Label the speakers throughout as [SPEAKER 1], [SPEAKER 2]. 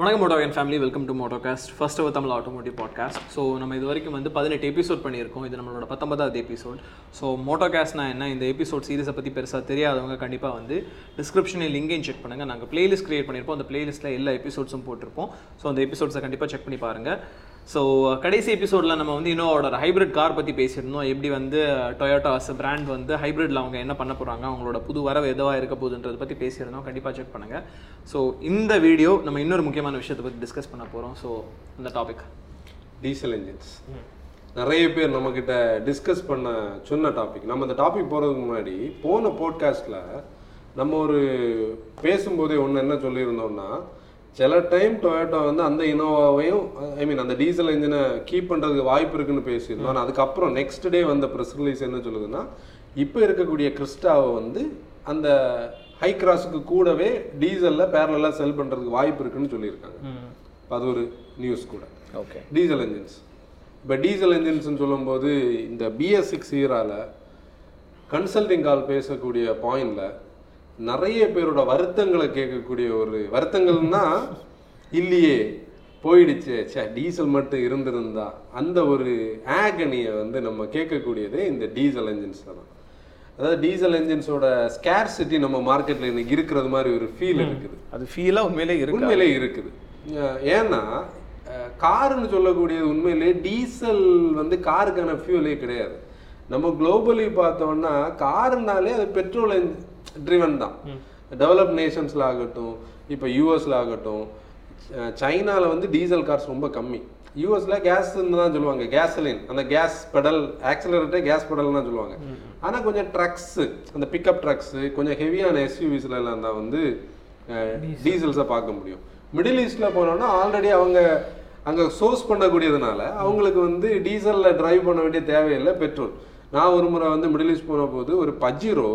[SPEAKER 1] வணக்கம் மோட்டோகன் family welcome to Motocast first our Tamil automotive podcast so நம்ம இது வரைக்கும் வந்து பதினெட்டு எபிசோட் பண்ணியிருக்கோம். இது நம்மளோட பத்தொன்பதாவது எபிசோட் ஸோ மோட்டோகாஸ்ட்னா என்ன? இந்த எபிசோட் சீரிஸை பற்றி பெருசாக தெரியாதவங்க கண்டிப்பாக வந்து டிஸ்கிரிப்ஷனில் லிங்கையும் செக் பண்ணுங்கள் நாங்கள் பிளேலிஸ்ட் கிரியேட் பண்ணியிருப்போம். அந்த பிளேலிஸ்ட்டில் எல்லா எபிசோட்ஸும் போட்டிருப்போம். ஸோ அந்த எபிசோட்ஸை கண்டிப்பாக செக் பண்ணி பாருங்கள் ஸோ கடைசி எபிசோடில் நம்ம வந்து இன்னோவோட ஹைப்ரிட் கார் பற்றி பேசியிருந்தோம். எப்படி வந்து டொயோட்டாஸ் பிராண்ட் வந்து ஹைப்ரிட்ல அவங்க என்ன பண்ண போகிறாங்க அவங்களோட புது வரவு எதுவாக இருக்க போகுதுன்றதை பற்றி பேசியிருந்தோம். கண்டிப்பாக செக் பண்ணுங்கள் ஸோ இந்த வீடியோ நம்ம இன்னொரு முக்கியமான விஷயத்தை பற்றி டிஸ்கஸ் பண்ண போகிறோம் ஸோ அந்த டாபிக்
[SPEAKER 2] டீசல் இன்ஜின்ஸ் நிறைய பேர் நம்மக்கிட்ட டிஸ்கஸ் பண்ண சொன்ன டாபிக் நம்ம இந்த டாபிக் போகிறதுக்கு முன்னாடி போன போட்காஸ்ட்டில் நம்ம ஒரு பேசும்போதே ஒன்று என்ன சொல்லியிருந்தோம்னா சில டைம் டொயோட்டோ வந்து அந்த இனோவாவையும் ஐ மீன் அந்த டீசல் இன்ஜினை கீப் பண்ணுறதுக்கு வாய்ப்பு இருக்குன்னு பேசியிருந்தோம். ஆனால் அதுக்கப்புறம் நெக்ஸ்ட் டே வந்த ப்ரெஸ் ரிலீஸ் என்ன சொல்லுதுன்னா இப்போ இருக்கக்கூடிய கிறிஸ்டாவை வந்து அந்த ஹை கிராஸுக்கு கூடவே டீசலில் பேரலாக செல் பண்ணுறதுக்கு வாய்ப்பு இருக்குன்னு சொல்லியிருக்காங்க. அது ஒரு நியூஸ் கூட.
[SPEAKER 1] ஓகே.
[SPEAKER 2] டீசல் என்ஜின்ஸ் இப்போ டீசல் என்ஜின்ஸ்னு சொல்லும்போது இந்த பிஎஸ் சிக்ஸ் ஈரால கன்சல்டிங் கால் பேசக்கூடிய பாயிண்ட்ல நிறைய பேரோட வருத்தங்களை கேட்கக்கூடிய ஒரு வருத்தங்கள்னா இல்லையே போயிடுச்சு. ச்சே டீசல் மட்டும் இருந்திருந்தா. அந்த ஒரு ஆகனியை வந்து நம்ம கேட்கக்கூடியதே இந்த டீசல் என்ஜின்ஸ் தான். அதாவது டீசல் என்ஜின்ஸோட ஸ்கேர்சிட்டி நம்ம மார்க்கெட்ல இன்னைக்கு இருக்கிறது மாதிரி ஒரு ஃபீல் இருக்குது.
[SPEAKER 1] அது ஃபீலாக உண்மையிலே இருக்கு?
[SPEAKER 2] உண்மையிலே இருக்குது. ஏன்னா காருன்னு சொல்லக்கூடியது உண்மையிலே டீசல் வந்து காருக்கான ஃபியூலே கிடையாது. நம்ம குளோபலி பார்த்தோம்னா காருனாலே அது பெட்ரோல் ட்ரிவன் தான். டெவலப் நேஷன்ஸ்ல ஆகட்டும் இப்போ யூஎஸ்ல ஆகட்டும் சைனால வந்து டீசல் கார்ஸ் ரொம்ப கம்மி. யூஎஸ்ல கேஸ்ன்னு தான் சொல்லுவாங்க. கேசலின் அந்த கேஸ் பெடல் ஆக்சிலரேட்டே கேஸ் பெடல் தான் சொல்லுவாங்க. ஆனா கொஞ்சம் ட்ரக்ஸ் அந்த பிக்கப் ட்ரக்ஸ் கொஞ்சம் ஹெவியான எஸ்யூவிஸ்ல எல்லாம் தான் வந்து டீசல்ஸை பார்க்க முடியும். மிடில் ஈஸ்ட்ல போனோம்னா ஆல்ரெடி அவங்க அங்க சோர்ஸ் பண்ணக்கூடியதுனால அவங்களுக்கு வந்து டீசல்ல டிரைவ் பண்ண வேண்டிய தேவையில்லை பெட்ரோல் நான் ஒரு முறை வந்து மிடில் ஈஸ்ட் போன போது ஒரு Pajero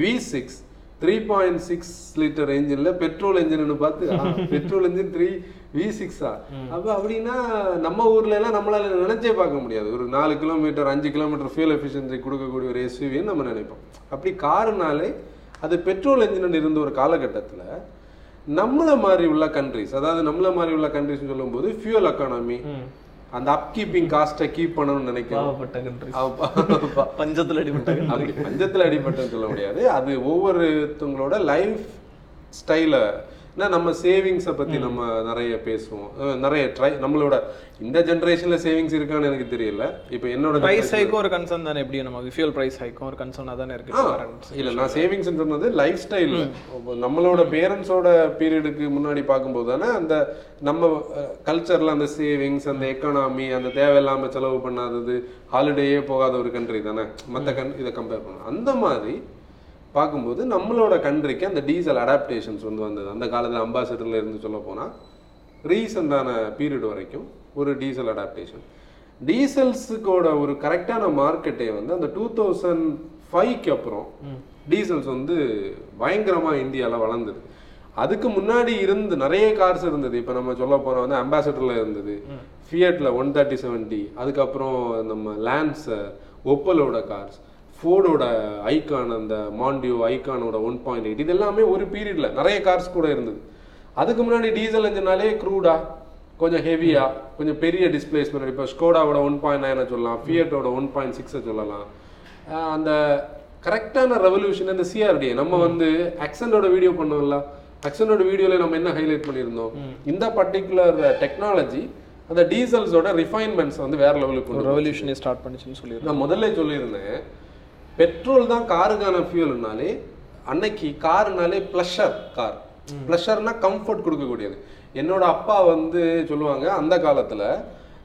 [SPEAKER 2] V six three point six litre என்ஜின்ல petrol என்ஜின்னு பார்த்து பெட்ரோல் என்ஜின் த்ரீ வி சிக்ஸா அப்ப அப்படின்னா நம்ம ஊர்ல எல்லாம் நம்மளால நினைச்சே பார்க்க முடியாது. ஒரு நாலு கிலோமீட்டர் அஞ்சு கிலோமீட்டர் ஃபியூல் எஃபிஷியன்சி கொடுக்கக்கூடிய ஒரு எஸ்யூவின்னு நம்ம நினைப்போம். அப்படி காருனாலே அது பெட்ரோல் என்ஜின் இருந்த ஒரு காலகட்டத்துல நம்மள மாதிரி உள்ள கண்ட்ரிஸ் அதாவது நம்மள மாதிரி உள்ள கண்ட்ரிஸ் சொல்லும்போது ஃபியூல் எக்கானமி அந்த அப்கீப்பிங் காஸ்ட்டை கீப் பண்ணணும்னு. அப்ப-
[SPEAKER 1] பஞ்சத்தில் அடிபட்ட
[SPEAKER 2] பஞ்சத்துல அடிபட்டன்னு சொல்ல முடியாது. அது ஒவ்வொருத்தவங்களோட லைஃப் ஸ்டைலை நம்ம சேவிங்ஸை பத்தி நம்ம நிறைய பேசுவோம். நிறைய ட்ரை நம்மளோட இந்த ஜென்ரேஷன்ல சேவிங்ஸ் இருக்கான்னு எனக்கு தெரியல. இப்போ என்னோட
[SPEAKER 1] பிரைஸ் ஹைக்கும் ஒரு கன்சர்ன் தானே எப்படி நமக்கு ஃபியூல் பிரைஸ் ஹைக்கும் ஒரு கன்சர்னாக தானே இருக்கு.
[SPEAKER 2] இல்ல நான் சேவிங்ஸ் சொன்னது லைஃப் ஸ்டைல் நம்மளோட பேரண்ட்ஸோட பீரியடுக்கு முன்னாடி பார்க்கும்போது தானே அந்த நம்ம கல்ச்சர்ல அந்த சேவிங்ஸ் அந்த எக்கானமி அந்த தேவையில்லாம செலவு பண்ணாதது ஹாலிடேயே போகாத ஒரு கண்ட்ரி தானே. மற்ற கண் இதை கம்பேர் பண்ண அந்த மாதிரி பார்க்கும்போது நம்மளோட கண்ட்ரிக்கு அந்த டீசல் அடாப்டேஷன்ஸ் வந்து வந்தது. அந்த காலத்தில் அம்பாசிடர்ல இருந்து சொல்ல போனா ரீசெண்டான பீரியட் வரைக்கும் ஒரு டீசல் அடாப்டேஷன் டீசல்ஸுக்கோட ஒரு கரெக்டான மார்க்கெட்டே வந்து அந்த டூ தௌசண்ட் ஃபைவ்க்கு அப்புறம் டீசல்ஸ் வந்து பயங்கரமா இந்தியால வளர்ந்தது. அதுக்கு முன்னாடி இருந்து நிறைய கார்ஸ் இருந்தது. இப்போ நம்ம சொல்ல போனா வந்து அம்பாசிடர்ல இருந்தது. ஃபியட்ல ஒன் தேர்ட்டி செவன்டி அதுக்கப்புறம் நம்ம லேன்ஸ் ஒப்பலோட கார்ஸ் ஃபோர்டோட ஐகான் அந்த மாண்டியோ ஐகானோட ஒன் பாயிண்ட் எயிட் இது எல்லாமே ஒரு பீரியட்ல நிறைய கார்ஸ் கூட இருந்தது. அதுக்கு முன்னாடி டீசல் இன்ஜினாலே க்ரூடா கொஞ்சம் ஹெவியா கொஞ்சம் பெரிய டிஸ்பிளேஸ்மெண்ட் இப்போ ஸ்கோடாவோட ஒன் பாயிண்ட் நைனை சொல்லலாம் ஃபியட்டோட ஒன் பாயிண்ட் சிக்ஸை சொல்லலாம். அந்த கரெக்டான ரெவல்யூஷன் இந்த சிஆர்டி நம்ம வந்து அக்சண்டோட வீடியோ பண்ணோம்ல அக்சண்டோட வீடியோல நம்ம என்ன ஹைலைட் பண்ணியிருந்தோம்? இந்த பர்டிகுலர் டெக்னாலஜி அந்த டீசல்ஸோட ரிஃபைன்மெண்ட்ஸ் வந்து வேற லெவலுக்கு
[SPEAKER 1] ரெவல்யூஷனே ஸ்டார்ட் பண்ணிச்சுன்னு சொல்லியிருந்தோம்.
[SPEAKER 2] நான் முதல்ல சொல்லியிருந்தேன் பெட்ரோல் தான் காருக்கான ஃபியூல்னாலே அன்னைக்கு காருனாலே ப்ளஷர் கார் ப்ளஷர்னா கம்ஃபர்ட் கொடுக்கக்கூடியது. என்னோட அப்பா வந்து சொல்லுவாங்க அந்த காலத்துல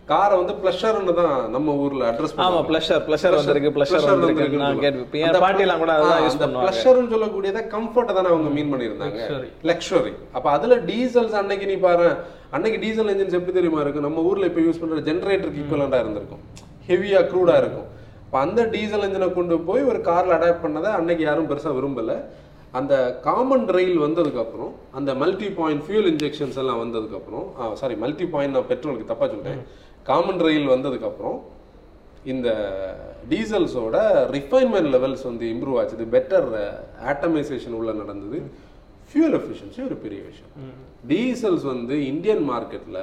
[SPEAKER 2] காரை வந்து ப்ளஷர்னு தான் நம்ம ஊர்ல அட்ரஸ்
[SPEAKER 1] ஆமா ப்ளஷர் ப்ளஷர் வந்திருக்கு ப்ளஷர் வந்திருக்கு நான் கேட்டு என் பாட்டிலாம் கூட அதான் யூஸ் பண்ணுவாங்க.
[SPEAKER 2] ப்ளஷர்னு சொல்லக்கூடியத கம்ஃபர்ட்டை தானே அவங்க மீன் பண்ணியிருந்தாங்க. லக்ஸரி அப்ப அதுல டீசல்ஸ் அன்னைக்கு நீ பாரு அன்னைக்கு டீசல் என்ஜின்ஸ் எப்படி தெரியுமா இருக்கும் நம்ம ஊர்ல இப்ப யூஸ் பண்ற ஜென்ரேட்டருக்கு ஈக்குவலண்டா இருந்திருக்கும். ஹெவியா க்ரூடா இருக்கும். அப்ப அந்த டீசல் என்ஜினை கொண்டு போய் ஒரு கார்ல அடாப்ட் பண்ணதை அன்னைக்கு யாரும் பெருசா விரும்பல. அந்த காமன் ரயில் வந்ததுக்கு அப்புறம் அந்த மல்டி பாயிண்ட் ஃபியூல் இன்ஜெக்ஷன்ஸ் எல்லாம் வந்ததுக்கு அப்புறம் சாரி மல்டி பாயிண்ட் நான் பெட்ரோலுக்கு தப்பா சொல்லிட்டேன். காமன் ரயில் வந்ததுக்கு அப்புறம் இந்த டீசல்ஸோட ரிஃபைன்மெண்ட் லெவல்ஸ் வந்து இம்ப்ரூவ் ஆச்சு பெட்டர் ஆட்டமைசேஷன் உள்ள நடந்தது. ஃபியூல் எஃபிஷியன்சி ஒரு பெரிய விஷயம். டீசல்ஸ் வந்து இந்தியன் மார்க்கெட்ல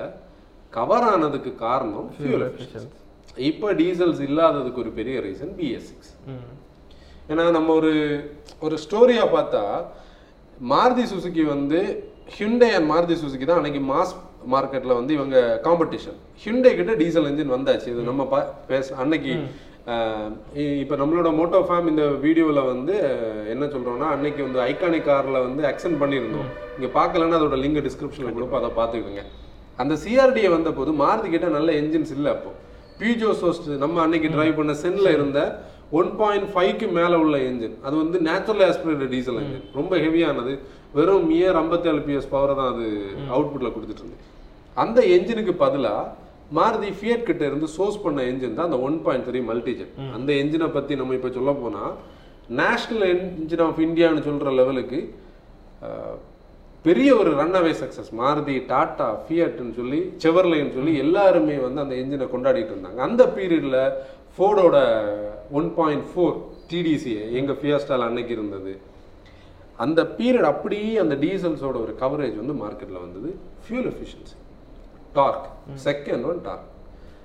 [SPEAKER 2] கவர் ஆனதுக்கு காரணம் ஃபியூல் எஃபிஷியன்சி இப்போ டீசல்ஸ் இல்லாததுக்கு ஒரு பெரிய ரீசன் பிஎஸ் சிக்ஸ் ஏன்னா நம்ம ஒரு ஒரு ஸ்டோரியா பார்த்தா மாருதி சுசுகி வந்து ஹிண்டே அண்ட் மாருதி சுசுகி தான் அன்னைக்கு மாஸ் மார்க்கெட்ல வந்து இவங்க காம்படிஷன் ஹிண்டே கிட்ட டீசல் என்ஜின் வந்தாச்சு. இது நம்ம பா- பேச அன்னைக்கு இப்ப நம்மளோட மோட்டோ ஃபேம் இந்த வீடியோல வந்து என்ன சொல்றோம்னா அன்னைக்கு வந்து ஐகானிக் கார்ல வந்து அக்சென்ட் பண்ணியிருந்தோம். இங்க பார்க்கலன்னா அதோட லிங்க் டிஸ்கிரிப்ஷன்ல கொடுப்போம். அதை பார்த்துக்கோங்க. அந்த சிஆர்டிஏ வந்த போது மாருதி கிட்ட நல்ல என்ஜின்ஸ் இல்லை அப்போ. பிஜோ சோஸ்ட் நம்ம அன்னைக்கு டிரைவ் பண்ண சென்ல இருந்த ஒன் பாயிண்ட் ஃபைவ்க்கு மேல உள்ள என்ஜின் அது வந்து நேச்சுரல் ஆஸ்பிரேட்டட் டீசல் என்ஜின் ரொம்ப ஹெவியானது வெறும் மியர் 57 பிஎஸ் பவரை தான் அது அவுட்புட்ல கொடுத்துட்டு இருந்தது. அந்த என்ஜினுக்கு பதிலா மாருதி ஃபியட் கிட்ட இருந்து சோர்ஸ் பண்ண என்ஜின் தான் அந்த ஒன் பாயிண்ட் த்ரீ மல்டிஜெட் அந்த என்ஜினை பத்தி நம்ம இப்ப சொல்ல போனா நேஷனல் என்ஜின் ஆஃப் இந்தியான்னு சொல்ற லெவலுக்கு பெரிய ஒரு ரன் அவே மாருதி டாட்டா ஃபியட்னு சொல்லி செவர்லைன்னு சொல்லி எல்லாருமே வந்து அந்த என்ஜினை கொண்டாடிட்டு இருந்தாங்க. அந்த பீரியடில் ஃபோர்டோட ஒன் பாயிண்ட் ஃபோர் டிடிசி எங்கள் ஃபியாஸ்டால் அன்னைக்கு இருந்தது. அந்த பீரியட் அப்படியே அந்த டீசல்ஸோட ஒரு கவரேஜ் வந்து மார்க்கெட்டில் வந்தது. Fuel efficiency torque second one torque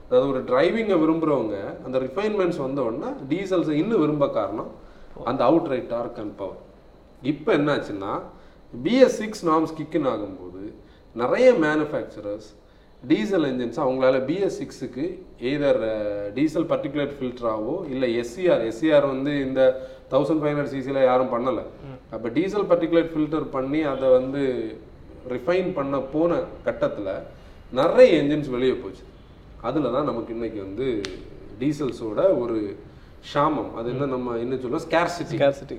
[SPEAKER 2] அதாவது ஒரு டிரைவிங்கை விரும்புகிறவங்க அந்த ரிஃபைன்மெண்ட்ஸ் வந்த டீசல்ஸை இன்னும் விரும்ப காரணம் அந்த out right torque and power இப்போ என்னாச்சுன்னா பிஎஸ் சிக்ஸ் நார்ம்ஸ் கிக்குன்னு ஆகும்போது நிறைய மேனுஃபேக்சரர்ஸ் டீசல் என்ஜின்ஸ் அவங்களால பிஎஸ் சிக்ஸுக்கு எய்தர் டீசல் பர்டிகுலர் ஃபில்டராவோ இல்லை எஸ்சிஆர் எஸ்சிஆர் வந்து இந்த தௌசண்ட் ஃபைவ் ஹண்ட்ரட் சிசியில் யாரும் பண்ணலை. அப்போ டீசல் பர்டிகுலர் ஃபில்டர் பண்ணி அதை வந்து ரிஃபைன் பண்ண போன கட்டத்தில் நிறைய என்ஜின்ஸ் வெளியே போச்சு. அதில் தான் நமக்கு இன்னைக்கு வந்து டீசல்ஸோட ஒரு ஷாமம் அது என்ன நம்ம என்ன சொல்லுவோம் ஸ்கேர்சிட்டி
[SPEAKER 1] ஸ்கேர்சிட்டி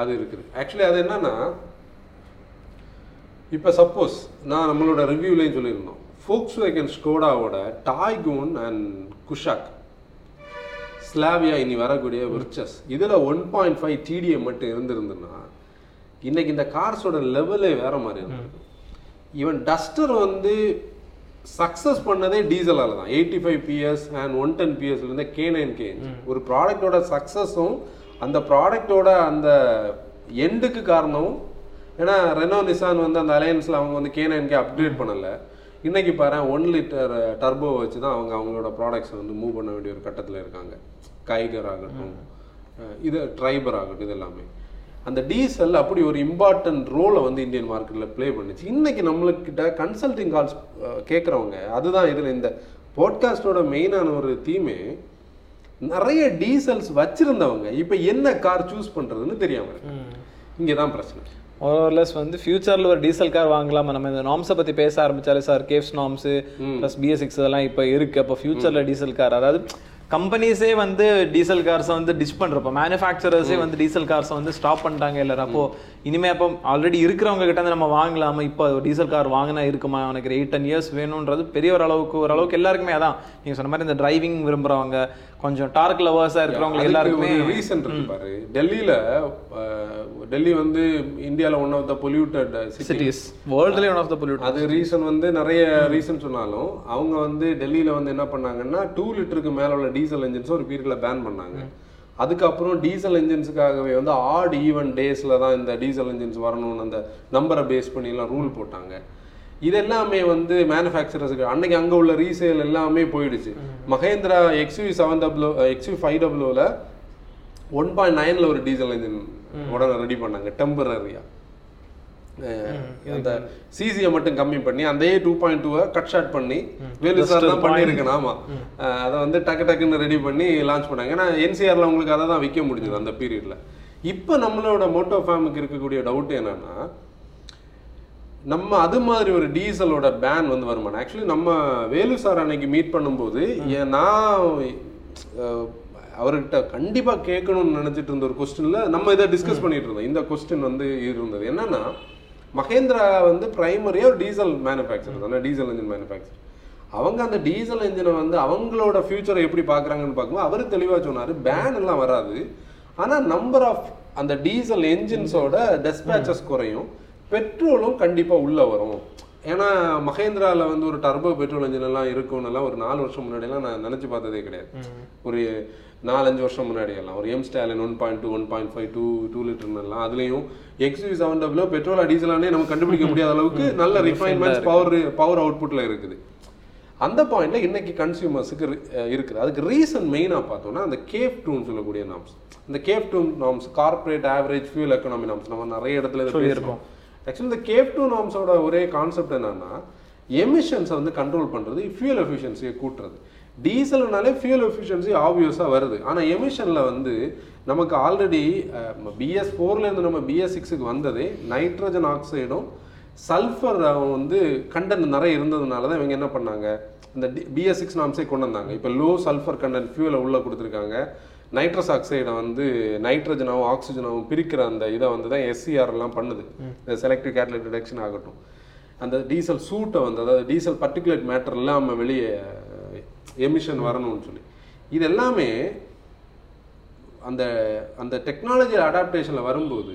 [SPEAKER 2] அது இருக்குது. ஆக்சுவலி அது என்னன்னா இப்போ சப்போஸ் நான் நம்மளோட ரிவ்யூலையும் சொல்லியிருந்தோம். ஃபோக்ஸ் வேகன் ஸ்கோடாவோட டாய்கூன் அண்ட் குஷாக் ஸ்லாவியா இனி வரக்கூடிய விர்ச்சஸ் இதில் ஒன் பாயிண்ட் ஃபைவ் டிடிஏ மட்டும் இருந்திருந்துன்னா இன்னைக்கு இந்த கார்ஸோட லெவலே வேற மாதிரி இருந்திருக்கு ஈவன் டஸ்டர் வந்து சக்ஸஸ் பண்ணதே டீசலால தான் eighty five PS and one ten பிஎஸ்ல இருந்த கே நைன் கே ஒரு ப்ராடக்டோட சக்ஸஸும் அந்த ப்ராடக்டோட அந்த எண்டுக்கு காரணமும் ஏன்னா ரெனோ நிசான் வந்து அந்த அலையன்ஸ்ல அவங்க வந்து கே நைன் கே அப்கிரேட் பண்ணல. இன்னைக்கு பாரு ஒன் லிட்டர் டர்போ வச்சு தான் அவங்க அவங்களோட ப்ராடக்ட்ஸை வந்து மூவ் பண்ண வேண்டிய ஒரு கட்டத்தில் இருக்காங்க. கைகர் ஆகட்டும் இது ட்ரைபர் ஆகட்டும் இது எல்லாமே. அந்த டீசல் அப்படி ஒரு இம்பார்ட்டன்ட் ரோலை வந்து இந்தியன் மார்க்கெட்டில் ப்ளே பண்ணுச்சு. இன்னைக்கு நம்மளுக்கிட்ட கன்சல்டிங் கால்ஸ் கேட்குறவங்க அதுதான் இதில் இந்த போட்காஸ்டோட மெயினான ஒரு தீமே நிறைய டீசல்ஸ் வச்சிருந்தவங்க இப்போ என்ன கார் சூஸ் பண்ணுறதுன்னு தெரியாம இருக்கு. இங்கே தான் பிரச்சனை.
[SPEAKER 1] ஓவர்லெஸ் வந்து ஃபியூச்சரில் ஒரு டீசல் கார் வாங்கலாமா? நம்ம இந்த நாம்ஸை பற்றி பேச ஆரம்பிச்சாலே சார் கேவ்ஸ் நாம்ஸு ப்ளஸ் பிஎஸ் சிக்ஸ் இதெல்லாம் இப்போ இருக்கு. அப்போ ஃபியூச்சரில் டீசல் கார் அதாவது கம்பெனிஸே வந்து டீசல் கார்ஸை வந்து டிச் பண்ணுறப்போ மேனுஃபேக்சரர்ஸே வந்து டீசல் கார்ஸை வந்து ஸ்டாப் பண்ணிட்டாங்க இல்லை அப்போ இனிமே அப்போ ஆல்ரெடி இருக்கிறவங்க கிட்ட நம்ம வாங்கலாமா? இப்போ டீசல் கார் வாங்கினா இருக்குமா? எனக்கு எயிட் டென் இயர்ஸ் வேணுன்றது பெரிய ஒரு அளவுக்கு ஓரளவுக்கு எல்லாருக்குமே அதான். நீங்கள் சொன்ன மாதிரி இந்த டிரைவிங் விரும்புறவங்க கொஞ்சம் டார்க் லவர்ஸாக இருக்கிறவங்க எல்லாருக்குமே
[SPEAKER 2] ரீசன் இருக்கு பாரு. டெல்லியில டெல்லி வந்து இந்தியால one of the polluted city
[SPEAKER 1] cities வேர்ல்டுலேயே one of the pollute
[SPEAKER 2] அது ரீசன் வந்து நிறைய ரீசன் சொன்னாலும் அவங்க வந்து டெல்லியில வந்து என்ன பண்ணாங்கன்னா டூ லிட்டருக்கு மேல உள்ள டீசல் என்ஜின்ஸ் ஒரு பீரியட்ல பேன் பண்ணாங்க. அதுக்கப்புறம் டீசல் என்ஜின்ஸுக்காகவே வந்து ஆட் ஈவன் டேஸ்ல தான் இந்த டீசல் என்ஜின்ஸ் வரணும்னு அந்த நம்பரை பேஸ் பண்ணி எல்லாம் ரூல் போட்டாங்க. இது எல்லாமே வந்து மேனுஃபேக்சரர்ஸுக்கு அன்னைக்கு அங்க உள்ள ரீசேல் எல்லாமே போயிடுச்சு. Mahindra XU seven double XU five டபுள்யூல one point நைன்ல ஒரு டீசல் என்ஜின் உடனே ரெடி பண்ணாங்க டெம்பரரியா அந்த சிசியை மட்டும் கம்மி பண்ணி அந்த டூ பாயிண்ட் டூவை கட் ஷார்ட் பண்ணி வேலு சார் தான் பண்ணியிருக்கேன் ஆமா. அஹ் அதை வந்து டக்கு டக்குன்னு ரெடி பண்ணி லான்ச் பண்ணாங்க. ஏன்னா என்சிஆர்ல உங்களுக்கு அதை தான் விற்க முடிஞ்சது அந்த பீரியட்ல இப்போ நம்மளோட மோட்டோ ஃபேமுக்கு இருக்கக்கூடிய டவுட் என்னன்னா நம்ம அது மாதிரி ஒரு டீசலோட பேன் வந்து வருமானம். ஆக்சுவலி நம்ம வேலு சார் அன்னைக்கு மீட் பண்ணும்போது நான் அவர்கிட்ட கண்டிப்பா கேட்கணும்னு நினைச்சிட்டு இருந்த ஒரு கொஸ்டின்ல நம்ம இதை டிஸ்கஸ் பண்ணிட்டு இருந்தோம். இந்த கொஸ்டின் வந்து இருந்தது. என்னன்னா மகேந்திரா வந்து பிரைமரியா ஒரு டீசல் மேனுஃபேக்சர் தானே டீசல் இன்ஜின் மேனுஃபேக்சர் அவங்க அந்த டீசல் இன்ஜினை வந்து அவங்களோட ஃபியூச்சரை எப்படி பார்க்குறாங்கன்னு பார்க்கும்போது அவர் தெளிவாக சொன்னார் பேன் எல்லாம் வராது. ஆனால் நம்பர் ஆஃப் அந்த டீசல் என்ஜின்ஸோட டெஸ்பேச்சஸ் குறையும். பெட்ரோலும் கண்டிப்பாக உள்ளே வரும். ஏன்னா மகேந்திரால வந்து ஒரு டர்போ பெட்ரோல் இன்ஜின் எல்லாம் இருக்கும்னு எல்லாம் ஒரு நாலு வருஷம் முன்னாடி எல்லாம் நான் நினைச்சு பார்த்ததே கிடையாது. ஒரு நாலஞ்சு வருஷம் முன்னாடி எல்லாம் ஒரு M Stallion one point two one point five two two லிட்டர்லாம் அதுலயும் எக்ஸ்யூ செவன் டபுளோ பெட்ரோலா டீசலானே நம்ம கண்டுபிடிக்க முடியாத அளவுக்கு நல்ல ரிஃபைன்மெண்ட்ஸ் பவர் பவர் அவுட்புட்ல இருக்குது. அந்த பாயிண்ட்ல இன்னைக்கு கன்சியூமர்ஸுக்கு இருக்குது. அதுக்கு ரீசன் மெயினா பார்த்தோம்னா அந்த கேஃப் டூன்னு சொல்லக்கூடிய நாம்ஸ் இந்த CAFE two norms corporate average fuel economy norms நம்ம நிறைய இடத்துல இதை பேசியிருக்கோம். ஆக்சுவலி இந்த கேஃப் டூ நாம்ஸோட ஒரே கான்செப்ட் என்னன்னா எமிஷன்ஸை வந்து கண்ட்ரோல் பண்ணுறது ஃபியூல் எஃபிஷியன்சியை கூட்டுறது. டீசல்னாலே ஃபியூல் எஃபிஷியன்சி ஆப்வியஸாக வருது. ஆனால் எமிஷனில் வந்து நமக்கு ஆல்ரெடி பிஎஸ் ஃபோர்லேருந்து நம்ம பிஎஸ் சிக்ஸுக்கு வந்ததே நைட்ரஜன் ஆக்சைடும் சல்ஃபர் வந்து கண்டென்ட் நிறைய இருந்ததுனால தான் இவங்க என்ன பண்ணாங்க? இந்த பிஎஸ் சிக்ஸ் நாம்ஸே கொண்டு வந்தாங்க. இப்போ லோ சல்ஃபர் கண்டென்ட் ஃபியூலை உள்ளே கொடுத்துருக்காங்க. நைட்ரஸ் ஆக்சைடை வந்து நைட்ரஜனாகவும் ஆக்சிஜனாகவும் பிரிக்கிற அந்த இதை வந்து தான் எல்லாம் பண்ணுது. இந்த செலக்டிவ் கேட்டலிக் ரிடக்ஷன் ஆகட்டும். அந்த டீசல் சூட்டை வந்து அதாவது டீசல் பர்டிகுலேட் மேட்டர் இல்லாமல் வெளியே எமிஷன் வரணும்னு சொல்லி. இது எல்லாமே அந்த அந்த டெக்னாலஜி அடாப்டேஷனில் வரும்போது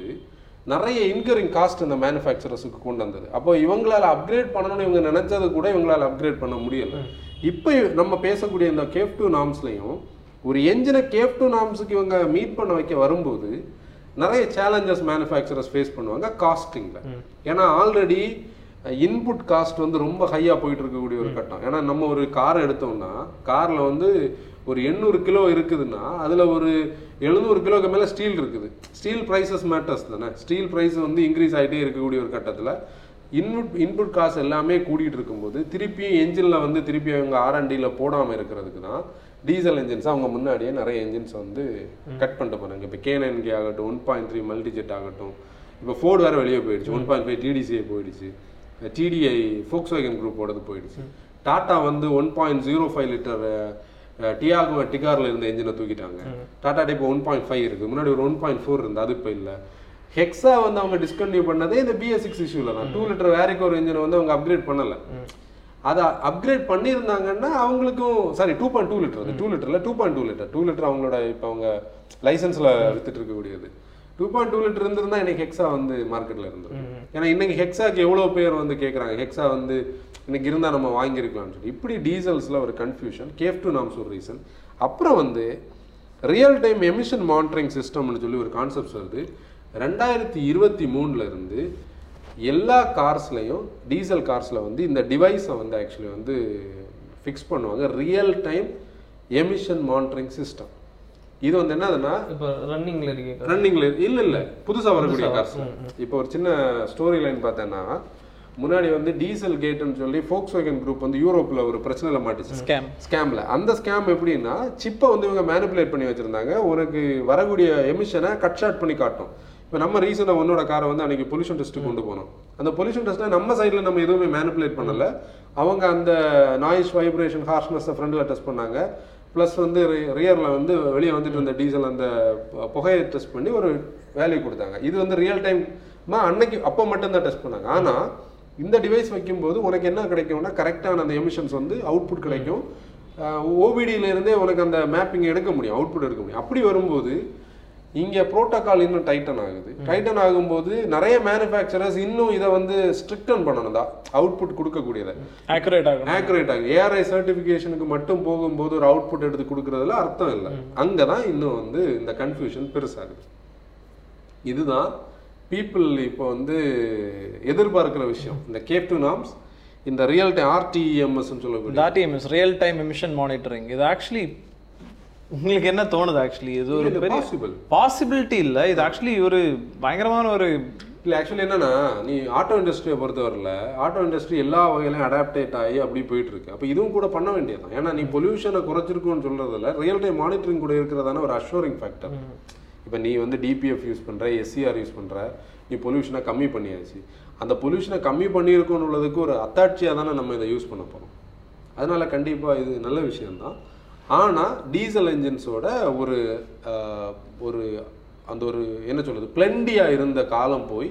[SPEAKER 2] நிறைய இன்கரிங் காஸ்ட் இந்த மேனுஃபேக்சரர்ஸுக்கு கொண்டு வந்தது. அப்போ இவங்களால அப்கிரேட் பண்ணணும்னு இவங்க நினைச்சது கூட இவங்களால அப்கிரேட் பண்ண முடியல. இப்போ நம்ம பேசக்கூடிய இந்த கேஃப் டூ நாம்ஸ்லையும் ஒரு என்ஜினை கேஃப் டூ நாம்ஸுக்கு இவங்க மீட் பண்ண வைக்க வரும்போது நிறைய சேலஞ்சஸ் மேனுஃபேக்சரர்ஸ் ஃபேஸ் பண்ணுவாங்க காஸ்டிங்கில் ஏன்னா ஆல்ரெடி இன்புட் காஸ்ட் வந்து ரொம்ப ஹையாக போயிட்டு இருக்கக்கூடிய ஒரு கட்டம். ஏன்னா நம்ம ஒரு கார் எடுத்தோம்னா காரில் வந்து ஒரு எண்ணூறு கிலோ இருக்குதுன்னா அதில் ஒரு எழுநூறு கிலோக்கு மேலே ஸ்டீல் இருக்குது. ஸ்டீல் ப்ரைஸஸ் மேட்டர்ஸ் தானே? ஸ்டீல் ப்ரைஸ் வந்து இன்க்ரீஸ் ஆகிட்டே இருக்கக்கூடிய ஒரு கட்டத்தில் இன்புட் இன்புட் காசு எல்லாமே கூடிட்டு இருக்கும்போது திருப்பியும் என்ஜினில் வந்து திருப்பி அவங்க ஆர்என்டியில் போடாமல் இருக்கிறதுக்கு தான் டீசல் என்ஜின்ஸ் அவங்க முன்னாடியே நிறைய என்ஜின்ஸ் வந்து கட் பண்ணிட்டு போனாங்க இப்போ கேஎன்கே ஆகட்டும் ஒன் பாயிண்ட் த்ரீ மல்டிஜெட் ஆகட்டும் இப்போ ஃபோர்டு வேறு வெளியே போயிடுச்சு. ஒன் பாயிண்ட் ஃபைவ் டிடிசிஐ போயிடுச்சு. டிடிஐ ஃபோக்ஸ் வேகன் குரூப்போடது போயிடுச்சு. டாட்டா வந்து one point zero five litre Tiago டிகாரில் இருந்த என்ஜினை தூக்கிட்டாங்க. டாடா இப்போ ஒன் பாயிண்ட் ஃபைவ் இருக்குது முன்னாடி ஒரு ஒன் பாயிண்ட் ஃபோர் இருந்து அது இப்போ இல்லை. ஹெக்ஸா வந்து அவங்க டிஸ்கண்டினியூ பண்ணதே இந்த பிஎஸ் சிக்ஸ் இஷ்யூல தான். டூ லிட்டர் வேரிக் ஒரு இன்ஜினை வந்து அவங்க அப்கிரேட் பண்ணல. அதை அப்கிரேட் பண்ணியிருந்தாங்கன்னா அவங்களுக்கும் sorry two point two litre two லிட்டரில் two point two litre two litre அவங்களோட இப்போ அவங்க லைசன்ஸில் வித்துட்டு இருக்கக்கூடியது. டூ பாயிண்ட் டூ லிட்டர் இருந்திருந்தா இன்னைக்கு ஹெக்ஸா வந்து மார்க்கெட்டில் இருந்தது ஏன்னா இன்னைக்கு ஹெக்ஸாக்கு எவ்வளோ பேர் வந்து கேட்குறாங்க ஹெக்ஸா வந்து இன்னைக்கு இருந்தால் நம்ம வாங்கியிருக்கலாம்னு சொல்லி. இப்படி டீசல்ஸில் ஒரு கன்ஃபியூஷன் கேஃப் டு நாம்ஸ் ஒரு ரீசன் அப்புறம் வந்து ரியல் டைம் எமிஷன் மானிட்டரிங் சிஸ்டம்னு சொல்லி ஒரு கான்செப்ட்ஸ் வருது. ரெண்டாயிரத்தி இருபத்தி மூணுல இருந்து எல்லா கார்ஸ்லையும் டீசல் கார்ஸில் வந்து இந்த டிவைஸை வந்து ஆக்சுவலி வந்து ஃபிக்ஸ் பண்ணுவாங்க. Real time emission monitoring system இது வந்து என்னதுன்னா
[SPEAKER 3] இப்போ ரன்னிங்ல இருக்கு
[SPEAKER 2] ரன்னிங்ல இல்ல இல்ல. புதுசா வரக்கூடிய கார்ஸ் இப்போ ஒரு சின்ன ஸ்டோரி லைன் பார்த்தேன்னா முன்னாடி வந்து டீசல் கேட்னு சொல்லி ஃபோக்ஸ் குரூப் வந்து யூரோப்ல ஒரு பிரச்சனையில மாட்டுச்சு.
[SPEAKER 1] ஸ்கேம்
[SPEAKER 2] ஸ்கேம்ல அந்த ஸ்கேம் எப்படின்னா சிப்பை வந்து இவங்க மேனிப்புலேட் பண்ணி வச்சிருந்தாங்க. உனக்கு வரக்கூடிய எமிஷனை கட் ஷார்ட் பண்ணி காட்டும். இப்போ நம்ம ரீசெண்டாக உன்னோட காரை வந்து அன்னைக்கு பொல்யூஷன் டெஸ்ட் கொண்டு போனோம். அந்த பொல்யூஷன் டெஸ்ட்ல நம்ம சைடில் நம்ம எதுவுமே மேனிப்புலேட் பண்ணல. அவங்க அந்த நாய்ஸ் வைப்ரேஷன் ஹார்ஷ்னஸை ஃப்ரண்டில் டெஸ்ட் பண்ணாங்க. ப்ளஸ் வந்து ரியரில் வந்து வெளியே வந்துட்டு இருந்த டீசல் அந்த புகையை டெஸ்ட் பண்ணி ஒரு வேல்யூ கொடுத்தாங்க. இது வந்து ரியல் டைம்மா அன்னைக்கு அப்போ மட்டும்தான் டெஸ்ட் பண்ணாங்க. ஆனால் இந்த டிவைஸ் வைக்கும்போது உனக்கு என்ன கிடைக்கும்னா கரெக்டான அந்த எமிஷன்ஸ் வந்து அவுட்புட் கிடைக்கும். ஓபிடியில இருந்தே உனக்கு அந்த மேப்பிங் எடுக்க முடியும் அவுட்புட் எடுக்க முடியும். அப்படி வரும்போது இங்க புரோட்டோகால் இன்னும் டைட்டன் ஆகுது. டைட்டன் ஆகும்போது நிறைய மேனுஃபேக்சரர்ஸ் இன்னும் இதை வந்து ஸ்ட்ரிக்டன் பண்ணணும். தான் அவுட்புட் கொடுக்கக்கூடியதை.
[SPEAKER 1] ஆக்குரேட் ஆகும்
[SPEAKER 2] ஏஆர்ஐ சர்டிஃபிகேஷனுக்கு மட்டும் போகும்போது ஒரு அவுட்புட் எடுத்து கொடுக்கறதுல அர்த்தம் இல்லை. அங்கே தான் இன்னும் வந்து இந்த கன்ஃபியூஷன் பெருசாகுது. இதுதான் பீப்புள் இப்போ வந்து எதிர்பார்க்கிற விஷயம். இந்த கேப் டு நாம்ஸ் இந்த ரியல் டைம் ஆர்டிஎம்எஸ் சொல்லக்கூடிய
[SPEAKER 1] RTMS real time emission monitoring இது ஆக்சுவலி உங்களுக்கு என்ன தோணுது ஆக்சுவலி இது ஒரு பெரிய
[SPEAKER 2] possible.
[SPEAKER 1] பாசிபிலிட்டி இல்ல. இது ஆக்சுவலி ஒரு பயங்கரமான ஒரு
[SPEAKER 2] இல்லை ஆக்சுவலி என்னன்னா நீ ஆட்டோ இண்டஸ்ட்ரியை பொறுத்தவரையில் ஆட்டோ இண்டஸ்ட்ரி எல்லா வகையிலையும் அடாப்டேட் ஆகி அப்படி போயிட்டு இருக்கு அப்போ இதுவும் கூட பண்ண வேண்டியதுதான். ஏன்னா நீ பொல்யூஷனை குறைச்சிருக்குன்னு சொல்றதுல ரியல் டைம் மானிட்டரிங் கூட இருக்கிறதான ஒரு அஷூரிங் ஃபேக்டர் இப்போ நீ வந்து டிபிஎஃப் யூஸ் பண்ற எஸ்சிஆர் யூஸ் பண்ற நீ பொல்யூஷனை கம்மி பண்ணியாச்சு. அந்த பொல்யூஷனை கம்மி பண்ணியிருக்கோன்னு உள்ளதுக்கு ஒரு அத்தாட்சியாக தானே நம்ம இதை யூஸ் பண்ண போகிறோம் அதனால கண்டிப்பாக இது நல்ல விஷயம்தான். ஆனால் டீசல் என்ஜின்ஸோட ஒரு ஒரு அந்த ஒரு என்ன சொல்றது பிளெண்டியாக இருந்த காலம் போய்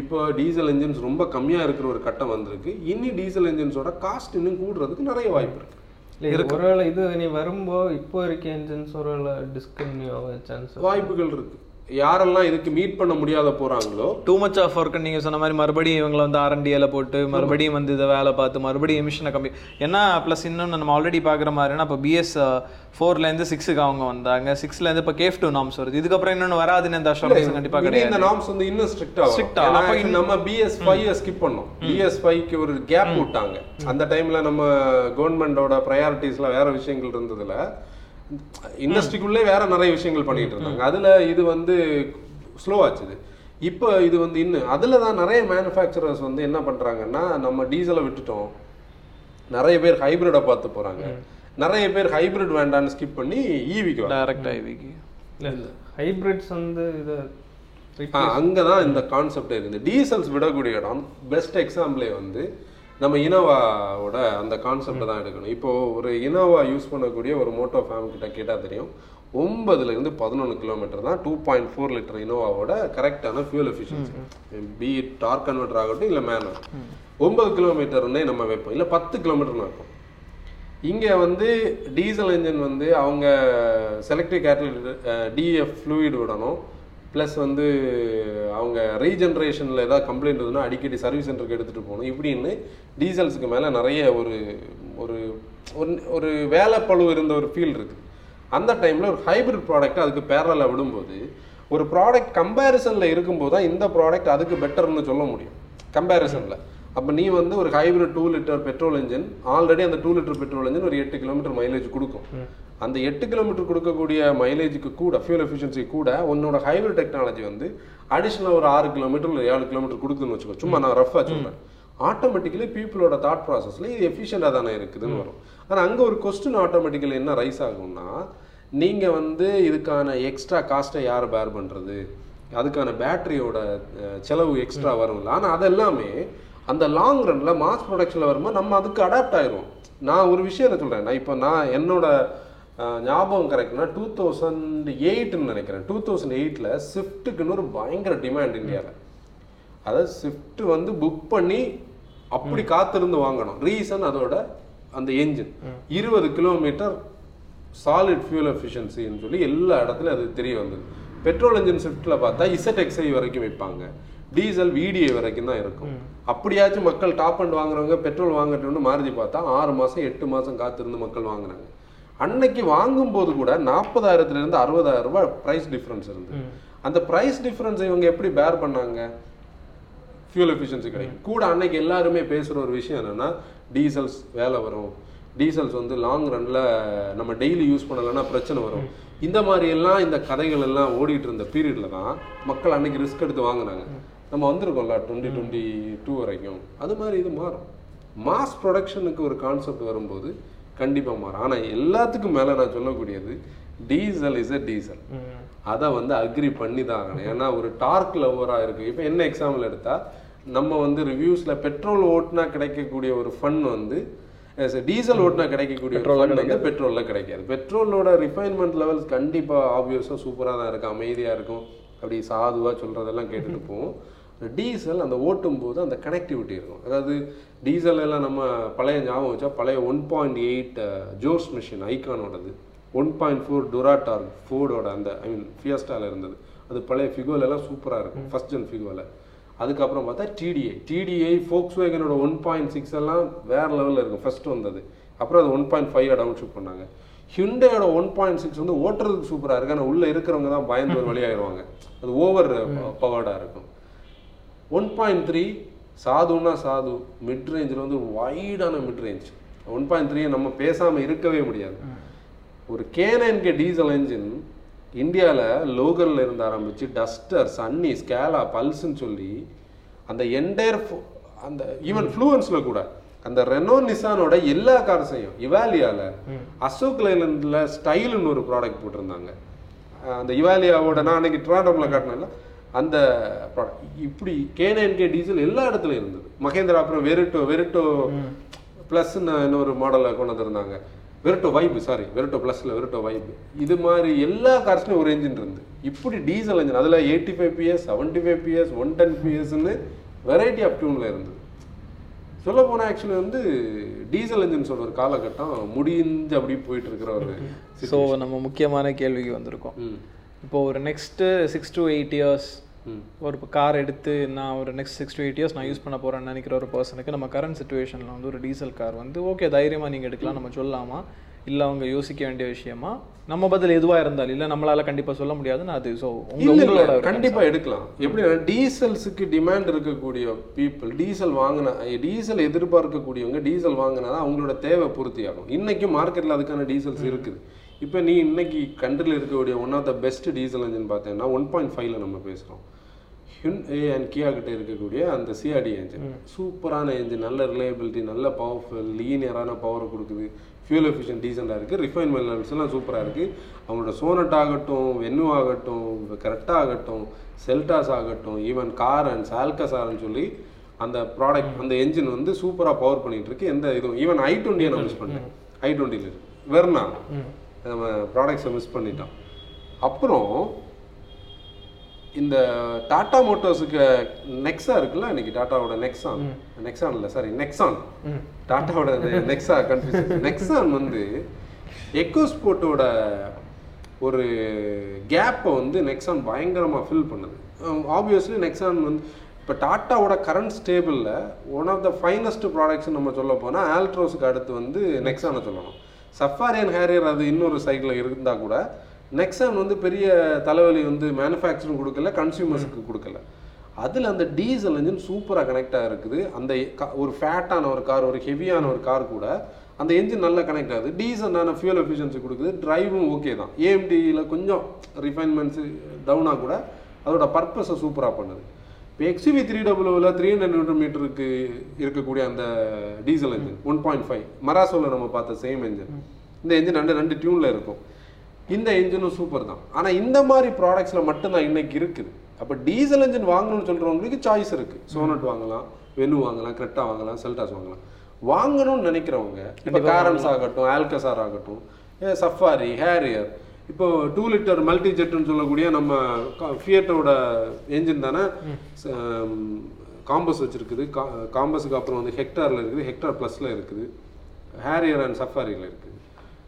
[SPEAKER 2] இப்போ டீசல் என்ஜின்ஸ் ரொம்ப கம்மியாக இருக்கிற ஒரு கட்டம் வந்திருக்கு. இனி டீசல் என்ஜின்ஸோட காஸ்ட் இன்னும் கூடுறதுக்கு நிறைய வாய்ப்பு இருக்கு.
[SPEAKER 3] இல்லை ஒருவேளை இது நீ வரும்போ இப்போ இருக்க என்ஜின்ஸ் ஒருவேளை டிஸ்கன்யூ ஆக சான்ஸ்
[SPEAKER 2] வாய்ப்புகள் இருக்கு. யாரெல்லாம் இதுக்கு மீட் பண்ண முடியாத போறாங்களோ
[SPEAKER 1] டூ மச் ஆஃப் ஒர்க் நீங்கள் சொன்ன மாதிரி மறுபடியும் இவங்களை வந்து ஆர்என்டிஏல போட்டு மறுபடியும் வந்து இதை வேலை பார்த்து மறுபடியும் எமிஷனை கம்மி ஏன்னா ப்ளஸ் இன்னொன்று நம்ம ஆல்ரெடி பார்க்குற மாதிரினா இப்போ பிஎஸ் ஃபோர்லேருந்து சிக்ஸுக்கு அவங்க வந்தாங்க. சிக்ஸ்லேருந்து இப்போ கேஃப் டூ நாம்ஸ் வருது. இதுக்கப்புறம் இன்னொன்று வராதுன்னு எந்த அஷூரன்ஸ் கண்டிப்பாக கிடையாது.
[SPEAKER 2] இந்த நார்ம்ஸ் வந்து இன்னும் ஸ்ட்ரிக்ட்
[SPEAKER 1] Strict
[SPEAKER 2] ஆகும்
[SPEAKER 1] ஆ, அப்ப
[SPEAKER 2] நம்ம பிஎஸ் ஃபைவ் ஸ்கிப் பண்ணோம். பிஎஸ் ஃபைவ்க்கு ஒரு கேப் விட்டாங்க. அந்த டைம்ல நம்ம கவர்மெண்டோட ப்ரையாரிட்டிஸ்ல வேற விஷயங்கள் இருந்ததுல இண்டஸ்ட்ரிக்குள்ளே வேற நிறைய விஷயங்கள் பண்ணிட்டு இருந்தாங்க. அதுல இது வந்து ஸ்லோ ஆச்சுது. இப்போ இது வந்து இன்னும் அதுல தான் நிறைய மேனுஃபேக்சரர்ஸ் வந்து என்ன பண்றாங்கன்னா நம்ம டீசலை விட்டுட்டோம். நிறைய பேர் ஹைபிரிடை பார்த்து போறாங்க. நிறைய பேர் ஹைபிரிட் வேண்டாம்னு ஸ்கிப் பண்ணி E ஈவிக்கு
[SPEAKER 1] டைரக்ட் ஐவிக்கு
[SPEAKER 3] இல்லை ஹைப்ரிட்ஸ் வந்து இதை
[SPEAKER 2] ஆ, அங்கதான் இந்த கான்செப்ட் இருக்குது டீசல்ஸ் விடக்கூடிய இடம் பெஸ்ட் எக்ஸாம்பிளே வந்து நம்ம இனோவாவோட அந்த கான்செப்டை தான் எடுக்கணும். இப்போ ஒரு இனோவா யூஸ் பண்ணக்கூடிய ஒரு மோட்டோ ஃபேம் கிட்ட கேட்டால் தெரியும். ஒன்பதுல இருந்து பதினொன்று கிலோமீட்டர் தான் டூ பாயிண்ட் ஃபோர் லிட்டர் இனோவாவோட கரெக்டான ஃபியூல் எஃபிஷியன்சி பி டார்க் கன்வெர்டர் ஆகட்டும் இல்லை மேனுவல் ஒன்பது கிலோமீட்டர்னே நம்ம வைப்போம். இல்லை பத்து கிலோமீட்டர்னு வைப்போம். இங்கே வந்து டீசல் இன்ஜின் வந்து அவங்க செலக்டிவ் கேட்டல் டிஎஃப் ஃப்ளூயிட் விடணும். ப்ளஸ் வந்து அவங்க ரீஜென்ரேஷனில் ஏதாவது கம்ப்ளைண்ட் இருந்ததுன்னா அடிக்கடி சர்வீஸ் சென்டருக்கு எடுத்துகிட்டு போகணும். இப்படின்னு டீசல்ஸுக்கு மேலே நிறைய ஒரு ஒரு ஒரு- வேலை வேலைப்பளு இருந்த ஒரு ஃபீல் இருக்குது அந்த டைமில் ஒரு ஹைபிரிட் ப்ராடக்ட் அதுக்கு பேரலாக விடும்போது ஒரு ப்ராடக்ட் கம்பேரிசனில் இருக்கும்போது தான் இந்த ப்ராடக்ட் அதுக்கு பெட்டர்னு சொல்ல முடியும். கம்பேரிசனில் அப்போ நீ வந்து ஒரு hybrid two litre petrol engine already அந்த டூ லிட்டர் பெட்ரோல் இன்ஜின் ஒரு எட்டு கிலோமீட்டர் மைலேஜ் கொடுக்கும். அந்த எட்டு கிலோமீட்டர் கொடுக்கக்கூடிய மைலேஜுக்கு கூட ஃபியூல் எஃபிஷியன்சி கூட உன்னோட ஹைபிரிட் டெக்னாலஜி வந்து அடிஷ்னலாக ஒரு ஆறு கிலோமீட்டர் இல்லை ஏழு கிலோமீட்டர் கொடுக்குதுன்னு வச்சுக்கோ. சும்மா நான் ரஃபாக சொல்றேன். ஆட்டோமேட்டிக்கலி பீப்புளோட தாட் ப்ராசஸில் இது எஃபிஷியண்டாக தானே இருக்குதுன்னு வரும். ஆனால் அங்கே ஒரு கொஸ்டின் ஆட்டோமேட்டிக்கலி என்ன ரைஸ் ஆகும்னா நீங்கள் வந்து இதுக்கான எக்ஸ்ட்ரா காஸ்ட்டை யார் பேர் பண்ணுறது அதுக்கான பேட்டரியோட செலவு எக்ஸ்ட்ரா வரும்ல. ஆனால் அதெல்லாமே அந்த லாங் ரன்ல மாஸ் ப்ரொடக்ஷனில் வரும்போது நம்ம அதுக்கு அடாப்ட் ஆயிரும். நான் ஒரு விஷயம் சொல்கிறேன் நான் இப்போ நான் என்னோட ஞாபகம் கரெக்ட்னா டூ தௌசண்ட் எயிட்னு நினைக்கிறேன். டூ தௌசண்ட் எயிட்டில் ஸ்விஃப்ட்டுக்குன்னு ஒரு பயங்கர டிமாண்ட் இந்தியாவில் அதாவது ஸ்விஃப்ட் வந்து புக் பண்ணி அப்படி காத்திருந்து வாங்கணும். ரீசன் அதோட அந்த என்ஜின் இருபது கிலோமீட்டர் சாலிட் ஃபியூல் எஃபிஷியன்சின்னு சொல்லி எல்லா இடத்துலையும் அது தெரிய வந்தது. பெட்ரோல் இன்ஜின் ஸ்விஃப்ட்டில் பார்த்தா இசட்எக்ஸ்ஐ வரைக்கும் வைப்பாங்க. டீசல் விடிஐ வரைக்கும் தான் இருக்கும். அப்படியாச்சும் மக்கள் டாப் அண்ட் வாங்குறவங்க பெட்ரோல் வாங்கட்டும்னு மாருதி பார்த்தா ஆறு மாதம் எட்டு மாதம் காத்திருந்து மக்கள் வாங்குனாங்க அன்னைக்கு வாங்கும்போது கூட நாற்பதாயிரத்துல இருந்து அறுபதாயிரம் ரூபாய் ப்ரைஸ் டிஃபரன்ஸ் இருந்தது. அந்த ப்ரைஸ் டிஃபரன்ஸ் இவங்க எப்படி பேர் பண்ணாங்க? ஃபியூல் எஃபிஷியன்சி கிடைக்கும் கூட அன்னைக்கு எல்லாருமே பேசுகிற ஒரு விஷயம் என்னன்னா டீசல்ஸ் வேலை வரும். டீசல்ஸ் வந்து லாங் ரன்ல நம்ம டெய்லி யூஸ் பண்ணலைன்னா பிரச்சனை வரும். இந்த மாதிரி எல்லாம் இந்த கதைகள் எல்லாம் ஓடிட்டு இருந்த பீரியட்ல தான் மக்கள் அன்னைக்கு ரிஸ்க் எடுத்து வாங்குனாங்க. நம்ம வந்திருக்கோம்ல டுவெண்ட்டி டுவெண்ட்டி டூ வரைக்கும். அது மாதிரி இது மாறும். மாஸ் ப்ரொடக்ஷனுக்கு ஒரு கான்செப்ட் வரும்போது கண்டிப்பா மாறும். ஆனா எல்லாத்துக்கும் மேல நான் சொல்லக்கூடியது டீசல் இஸ் a டீசல் அதை வந்து அக்ரி பண்ணி தான் ஆகணும். ஏன்னா ஒரு டார்க் லவ்வராக இருக்கு. இப்போ என்ன எக்ஸாம்பிள் எடுத்தா நம்ம வந்து ரிவ்யூஸ்ல பெட்ரோல் ஓட்டுனா கிடைக்கக்கூடிய ஒரு ஃபன் வந்து டீசல் ஓட்டுனா கிடைக்கக்கூடிய fun வந்து பெட்ரோல்ல கிடைக்காது. பெட்ரோலோட ரிஃபைன்மெண்ட் லெவல்ஸ் கண்டிப்பா ஆப்வியஸாக சூப்பராக தான் இருக்கும். அமைதியா இருக்கும். அப்படி சாதுவா சொல்றதெல்லாம் கேட்டுட்டு போவோம். டீசல் அந்த ஓட்டும் போது அந்த கனெக்டிவிட்டி இருக்கும். அதாவது டீசல் எல்லாம் நம்ம பழைய ஞாபகம் வச்சா பழைய ஒன் பாயிண்ட் எயிட் ஜோர்ஸ் மிஷின் ஐகானோடது. ஒன் பாயிண்ட் ஃபோர் டொராட்டார் ஃபோர்டோட அந்த ஐ மீன் ஃபியஸ்டால இருந்தது. அது பழைய ஃபிகோல எல்லாம் சூப்பராக இருக்கும் ஃபர்ஸ்ட் ஜென் ஃபிகோல. அதுக்கப்புறம் பார்த்தா டிடிஐ டிடிஐ ஃபோக்ஸ் வேகனோட ஒன் பாயிண்ட் சிக்ஸ் எல்லாம் வேற லெவலில் இருக்கும் ஃபர்ஸ்ட் வந்தது. அப்புறம் அது one point five down ship பண்ணாங்க. ஹிண்டையோட ஒன் பாயிண்ட் சிக்ஸ் வந்து ஓட்டுறதுக்கு சூப்பராக இருக்கு. ஆனால் உள்ளே இருக்கிறவங்க தான் பயந்து ஒரு வழியாயிருவாங்க அது ஓவர் பவர்டாக இருக்கும். ஒன் பாயிண்ட் த்ரீ சாதுன்னா சாது மிட் ரேஞ்சில் வந்து வைடான mid range one point three நம்ம பேசாமல் இருக்கவே முடியாது. ஒரு கேனன்கே டீசல் என்ஜின் இந்தியாவில் லோகலில் இருந்து ஆரம்பித்து டஸ்டர் சன்னி ஸ்கேலா பல்ஸ்ன்னு சொல்லி அந்த என்டையர் அந்த ஈவன் ஃப்ளூவன்ஸில் கூட அந்த ரெனோ நிசானோட எல்லா கார்ஸையும் இவாலியால அசோக் லைலண்டில் ஸ்டைலுன்னு ஒரு ப்ராடக்ட் போட்டிருந்தாங்க. அந்த இவாலியாவோட நான் அன்னைக்கு ட்ராண்டம்ல காட்டினேன்ல அந்த product. இப்படி கேனன்கே டீசல் எல்லா இடத்துலையும் இருந்தது. மகேந்திரா அப்புறம் வெரிட்டோ வெரிட்டோ ப்ளஸ்ன்னு இன்னொரு மாடலை கொண்டு வந்திருந்தாங்க. வெரிட்டோ வைப் சாரி வெரிட்டோ ப்ளஸ்ல வெரிட்டோ வைப் இது மாதிரி எல்லா கார்ஸ்லையும் ஒரு என்ஜின் இருந்து இப்படி டீசல் என்ஜின் அதில் eighty five PS seventy five PS one ten பிஎஸ்ன்னு variety of டியூனில் இருந்தது. சொல்ல போனால் ஆக்சுவலி வந்து டீசல் என்ஜின்ஸோட ஒரு காலகட்டம் முடிஞ்சு அப்படி போயிட்டு இருக்கிற ஒரு
[SPEAKER 1] ஸோ நம்ம முக்கியமான கேள்விக்கு வந்திருக்கோம். இப்போ ஒரு next six to eight years. ஒரு கார் எடுத்து நான் ஒரு next six to eight years நான் யூஸ் பண்ண போகிறேன்னு நினைக்கிற ஒரு பர்சனுக்கு நம்ம கரண்ட் சுச்சுவேஷனில் வந்து ஒரு டீசல் கார் வந்து ஓகே தைரியமாக நீங்கள் எடுக்கலாம் நம்ம சொல்லலாமா? இல்லை அவங்க யோசிக்க வேண்டிய விஷயமா? நம்ம பதில் எதுவாக இருந்தாலும் இல்லை நம்மளால கண்டிப்பாக சொல்ல முடியாதுன்னு அது ஸோ
[SPEAKER 2] இல்ல, இல்ல,
[SPEAKER 1] உங்களோட ஒரு
[SPEAKER 2] கண்டிப்பா எடுக்கலாம். எப்படின்னா டீசல்ஸுக்கு டிமாண்ட் இருக்கக்கூடிய பீப்புள் டீசல் வாங்கின டீசல் எதிர்பார்க்கக்கூடியவங்க டீசல் வாங்கினா அவங்களோட தேவை பூர்த்தி ஆகும் இன்னைக்கு மார்க்கெட்ல அதுக்கான டீசல்ஸ் இருக்குது. இப்போ நீ இன்னைக்கு கண்ட்ரில் இருக்கக்கூடிய one of the best diesel engine பார்த்தீங்கன்னா ஒன் பாயிண்ட் ஃபைவ்ல நம்ம பேசுகிறோம் ஹின் ஏ அண்ட் கியா கிட்ட இருக்கக்கூடிய அந்த சிஆர்டி என்ஜின் சூப்பரான என்ஜின் நல்ல ரிலையபிலிட்டி நல்ல பவர்ஃபுல் லீனியரான பவரை கொடுக்குது. ஃபியூல் எஃபிஷியன்ட் டீசெண்டாக இருக்குது ரிஃபைன்மெண்ட் லெவல்ஸ் எல்லாம் சூப்பராக இருக்குது அவங்களோட சோனட் ஆகட்டும் வென்னு ஆகட்டும் கரெக்டாக ஆகட்டும் செல்டாஸ் ஆகட்டும் ஈவன் கார் அண்ட் சால்கஸார்னு சொல்லி அந்த ப்ராடக்ட் அந்த என்ஜின் வந்து சூப்பராக பவர் பண்ணிட்டு இருக்கு. எந்த இதுவும் ஈவன் ஐ டுவெண்ட்டியை நான் மிஸ் பண்ணிட்டேன் ஐ டுவெண்ட்டியில் இருக்கு. வெர்னா நம்ம ப்ராடக்ட்ஸை மிஸ் பண்ணிட்டோம். அப்புறம் இந்த டாடா மோட்டார்ஸுக்கு நெக்ஸா இருக்குல்ல இன்னைக்கு டாட்டாவோட நெக்ஸான் நெக்ஸான் இல்லை சாரி நெக்ஸான் டாட்டாவோட நெக்ஸா கன்ஃபியூஸ் நெக்ஸான் வந்து எக்கோஸ்போர்ட்டோட ஒரு கேப்பை வந்து நெக்ஸான் பயங்கரமாக ஃபில் பண்ணுது. ஆப்வியஸ்லி நெக்ஸான் வந்து இப்போ டாட்டாவோட current ஸ்டேபிளில் one of the finest products நம்ம சொல்ல போனால் ஆல்ட்ரோஸுக்கு அடுத்து வந்து நெக்ஸானை சொல்லணும். சஃபாரியன் ஹேரியர் அது இன்னொரு சைடில் இருந்தால் கூட நெக்ஸான் வந்து பெரிய தலைவலி வந்து மேனுஃபேக்சரும் கொடுக்கல கன்சியூமர்ஸுக்கு கொடுக்கல. அதில் அந்த டீசல் இன்ஜின் சூப்பராக கனெக்டாக இருக்குது. அந்த ஒரு ஃபேட்டான ஒரு கார் ஒரு ஹெவியான ஒரு கார் கூட அந்த என்ஜின் நல்லா கனெக்ட் ஆகுது. டீசலான ஃபியூல் எஃபிஷியன்சி கொடுக்குது. டிரைவும் ஓகே தான். ஏஎம்டியில் கொஞ்சம் ரிஃபைன்மெண்ட்ஸு டவுனாக uh, கூட அதோட பர்பஸை சூப்பராக பண்ணுது. இப்போ எக்ஸ்யூவி த்ரீ டபுள்யூவில் த்ரீ ஹண்ட்ரட் மீட்டருக்கு இருக்கக்கூடிய அந்த diesel engine one point five மராசோவில் நம்ம பார்த்த சேம் என்ஜின் இந்த என்ஜின் ரெண்டு ரெண்டு டியூனில் இருக்கும். இந்த என்ஜினும் சூப்பர் தான். ஆனால் இந்த மாதிரி ப்ராடக்ட்ஸில் மட்டும்தான் இன்னைக்கு இருக்குது. அப்போ டீசல் என்ஜின் வாங்கணும்னு சொல்கிறவங்களுக்கு சாய்ஸ் இருக்குது சோனட் வாங்கலாம் வெனு வாங்கலாம் கிரெட்டா வாங்கலாம் செல்டாஸ் வாங்கலாம். வாங்கணும்னு நினைக்கிறவங்க இப்போ காரன்ஸ் ஆகட்டும் ஆல்கசார் ஆகட்டும் சஃபாரி ஹேரியர் இப்போ டூ லிட்டர் மல்டி ஜெட்னு சொல்லக்கூடிய நம்ம ஃபியட்டோட என்ஜின் தானே காம்பஸ் வச்சிருக்குது. காம்பஸுக்கு அப்புறம் வந்து ஹெக்டாரில் இருக்குது. ஹெக்டார் ப்ளஸில் இருக்குது. ஹேரியர் அண்ட் சஃபாரியில் இருக்குது.